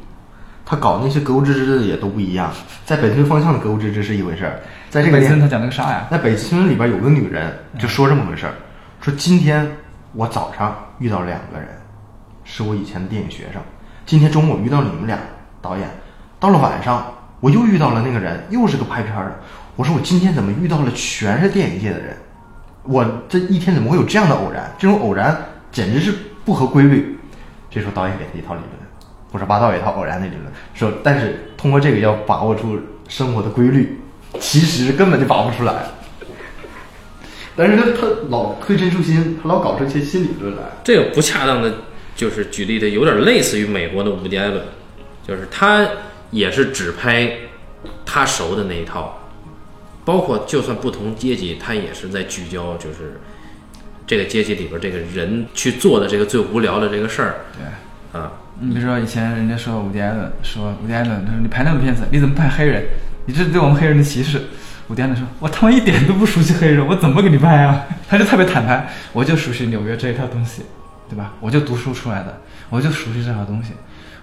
他搞那些格物致知的也都不一样。在北村方向的格物致知是一回事儿，在这个
北村他讲了个啥呀？
在北村里边有个女人就说这么回事儿，说今天我早上遇到两个人，是我以前的电影学生，今天中午遇到你们俩导演，到了晚上我又遇到了那个人，又是个拍片儿的。我说我今天怎么遇到了全是电影界的人？我这一天怎么会有这样的偶然？这种偶然简直是不合规律。这时候导演给他一套理论，胡说八道一套偶然的理论，说但是通过这个要把握住生活的规律，其实根本就把握不出来。但是他他老推陈出新，他老搞出一些新理论来。
这个不恰当的，就是举例的有点类似于美国的伍迪·艾伦，就是他也是只拍他熟的那一套，包括就算不同阶级，他也是在聚焦，就是这个阶级里边这个人去做的这个最无聊的这个事儿
对。
啊。
你比如说以前人家说伍迪·艾伦，说伍迪·艾伦，他说你拍那么片子，你怎么拍黑人？你这是对我们黑人的歧视。伍迪·艾伦说，我他妈一点都不熟悉黑人，我怎么给你拍啊？他就特别坦白，我就熟悉纽约这一套东西，对吧？我就读书出来的，我就熟悉这套东西，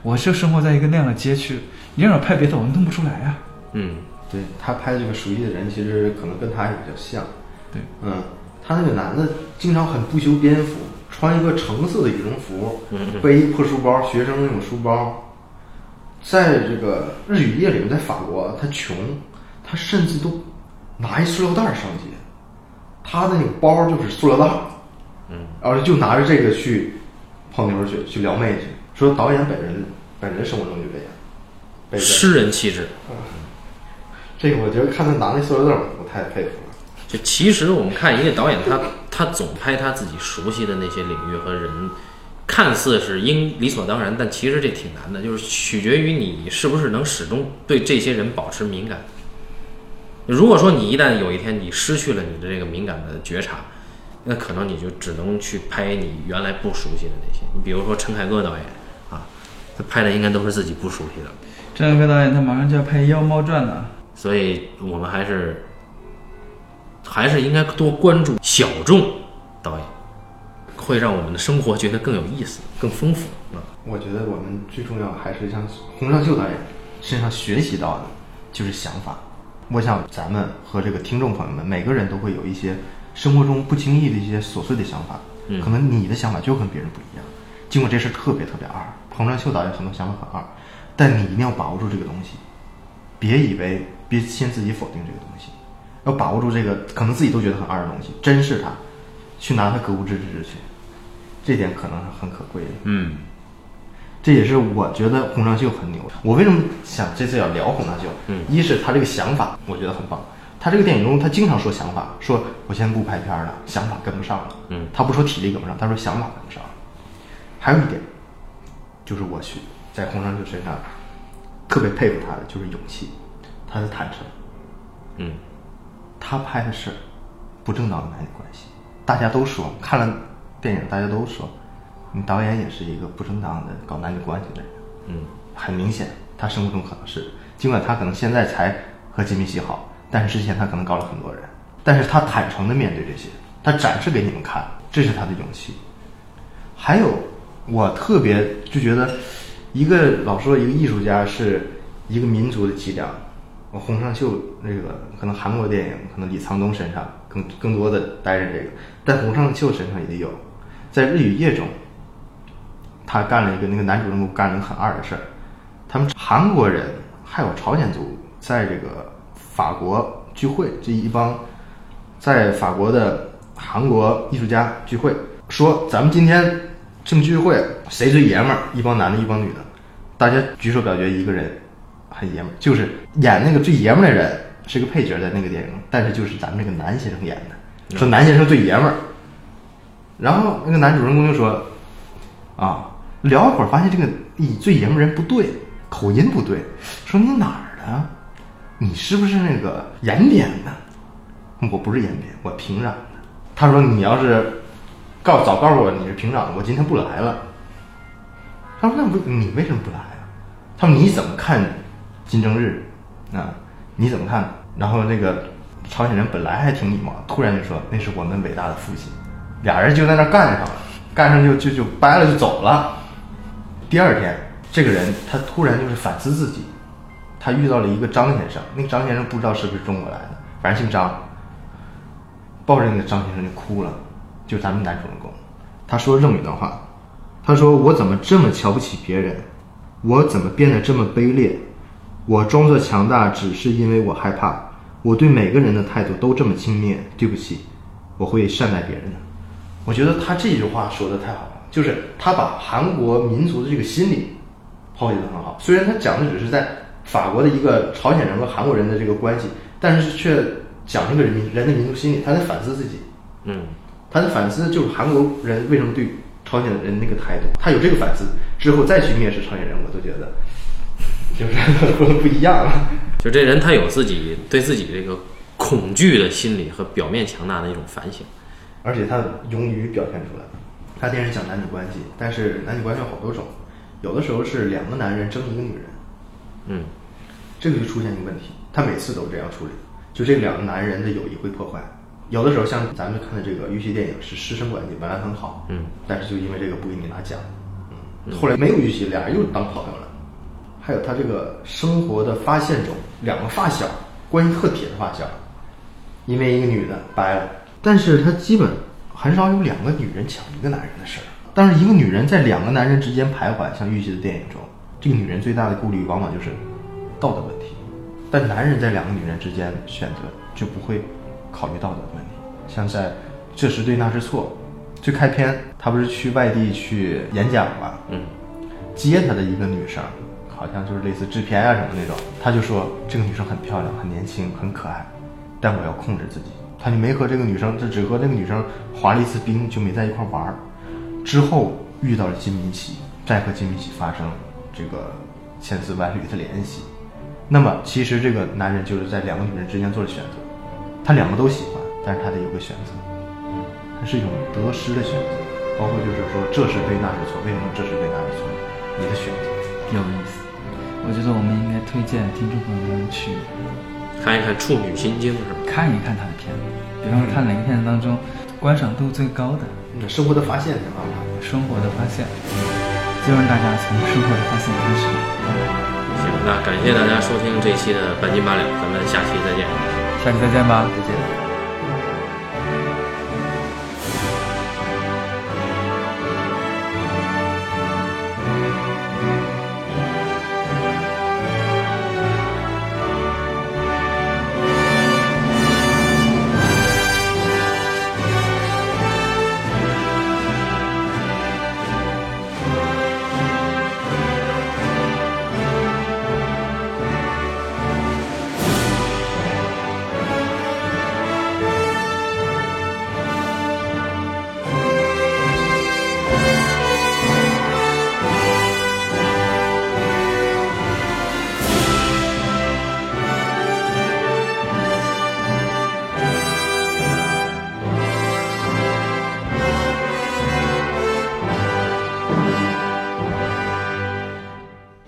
我就生活在一个那样的街区，你让我拍别的，我弄不出来啊、
嗯，
对他拍的这个熟悉的人，其实可能跟他也比较像。
对，
嗯，他那个男的经常很不修边幅，穿一个橙色的羽绒服，背一破书包，学生那种书包。在这个日与夜里面，在法国，他穷，他甚至都拿一塑料袋上街，他的那个包就是塑料袋儿，
嗯，
然后就拿着这个去泡妞去，去撩妹去。说导演本人本人生活中就这样，
诗人气质。
这个我觉得看他拿那塑料袋儿，我太佩服了。
就其实我们看一个导演，他他总拍他自己熟悉的那些领域和人，看似是应理所当然，但其实这挺难的，就是取决于你是不是能始终对这些人保持敏感。如果说你一旦有一天你失去了你的这个敏感的觉察，那可能你就只能去拍你原来不熟悉的那些。你比如说陈凯歌导演啊，他拍的应该都是自己不熟悉的，
陈凯歌导演他马上就要拍《妖猫传》了，
所以我们还是还是应该多关注小众导演，会让我们的生活觉得更有意思、更丰富啊。
我觉得我们最重要还是向洪尚秀导演身上学习到的，就是想法。我想咱们和这个听众朋友们，每个人都会有一些生活中不经意的一些琐碎的想法，
嗯
可能你的想法就跟别人不一样。尽管这事特别特别二，洪尚秀导演很多想法很二，但你一定要把握住这个东西，别以为别先自己否定这个东西，要把握住这个可能自己都觉得很二的东西，珍视它，去拿它格物致知去，这点可能是很可贵的。
嗯
这也是我觉得洪尚秀很牛。我为什么想这次要聊洪尚秀？
嗯
一是他这个想法，我觉得很棒。他这个电影中，他经常说想法，说我现在不拍片儿了，想法跟不上了。
嗯
他不说体力跟不上，他说想法跟不上了。还有一点，就是我去在洪尚秀身上特别佩服他的就是勇气，他的坦诚。
嗯
他拍的是不正当的男女关系，大家都说看了电影，大家都说你导演也是一个不正当的搞男女关系的人。
嗯
很明显，他生活中可能是，尽管他可能现在才和金敏喜好，但是之前他可能搞了很多人，但是他坦诚的面对这些，他展示给你们看，这是他的勇气。还有，我特别就觉得，一个老说一个艺术家是一个民族的脊梁，我洪尚秀那个可能韩国电影，可能李沧东身上更更多的带着这个，但洪尚秀身上也有，在日与夜中，他干了一个那个男主人公干了一个很二的事儿，他们韩国人还有朝鲜族在这个法国聚会，这一帮在法国的韩国艺术家聚会，说咱们今天这么聚会，谁最爷们儿？一帮男的，一帮女的，大家举手表决，一个人很爷们儿，就是演那个最爷们儿的人是个配角在那个电影，但是就是咱们这个男先生演的，说男先生最爷们儿。然后那个男主人公就说：“啊，聊一会儿发现这个咦最爷们儿人不对，口音不对，说你哪儿的？你是不是那个延边的？我不是延边，我平壤的。他说你要是告早告诉我你是平壤的，我今天不来了。他说那不你为什么不来啊？他说你怎么看金正日啊？你怎么看？然后那个朝鲜人本来还挺礼貌，突然就说那是我们伟大的父亲。俩人就在那干上了，干上就就就掰了就走了。第二天，这个人他突然就是反思自己，他遇到了一个张先生，那个张先生不知道是不是中国来的，反正姓张。抱着那个张先生就哭了，就咱们男主人公，他说这么一段话，他说我怎么这么瞧不起别人，我怎么变得这么卑劣？我装作强大只是因为我害怕，我对每个人的态度都这么轻蔑。对不起，我会善待别人的。我觉得他这句话说的太好了，就是他把韩国民族的这个心理剖析的很好。虽然他讲的只是在法国的一个朝鲜人和韩国人的这个关系，但是却讲这个人民人的民族心理，他在反思自己。
嗯，
他在反思就是韩国人为什么对朝鲜人那个态度，他有这个反思之后再去蔑视朝鲜人，我都觉得就是 不一样了。
就这人他有自己对自己这个恐惧的心理和表面强大的一种反省。
而且他勇于表现出来。他电视讲男女关系，但是男女关系有好多种，有的时候是两个男人争一个女人，
嗯，
这个就出现一个问题，他每次都这样处理，就这两个男人的友谊会破坏。有的时候像咱们看的这个玉溪电影是师生关系，本来很好，
嗯，
但是就因为这个不给你拿奖，嗯，后来没有玉溪，俩人又当朋友了。还有他这个生活的发现中，两个发小关系特铁的发小，因为一个女的掰了。但是他基本很少有两个女人抢一个男人的事儿。但是一个女人在两个男人之间徘徊，像玉溪的电影中，这个女人最大的顾虑往往就是道德问题。但男人在两个女人之间选择就不会考虑道德问题。像在这是对那是错，最开篇他不是去外地去演讲吗？
嗯，
接他的一个女生，好像就是类似制片啊什么那种，他就说这个女生很漂亮、很年轻、很可爱，但我要控制自己。他就没和这个女生，他只和这个女生滑了一次冰，就没在一块玩儿。之后遇到了金敏喜，再和金敏喜发生这个千丝万缕的联系。那么其实这个男人就是在两个女人之间做了选择，他两个都喜欢，但是他得有个选择，它是一种得失的选择。包括就是说这是对那是错，为什么这是对那是错？你的选择。
有意思。我觉得我们应该推荐听众朋友们去
看一看《处女心经》是吧？
看一看他的片子，比方说看哪个片子当中观赏度最高的
嗯，生活的发现挺好的。
生活的发现，希望大家从生活的发现开始吧。
行，那感谢大家收听这一期的半斤八两，咱们下期再见。
下期再见吧。
再见。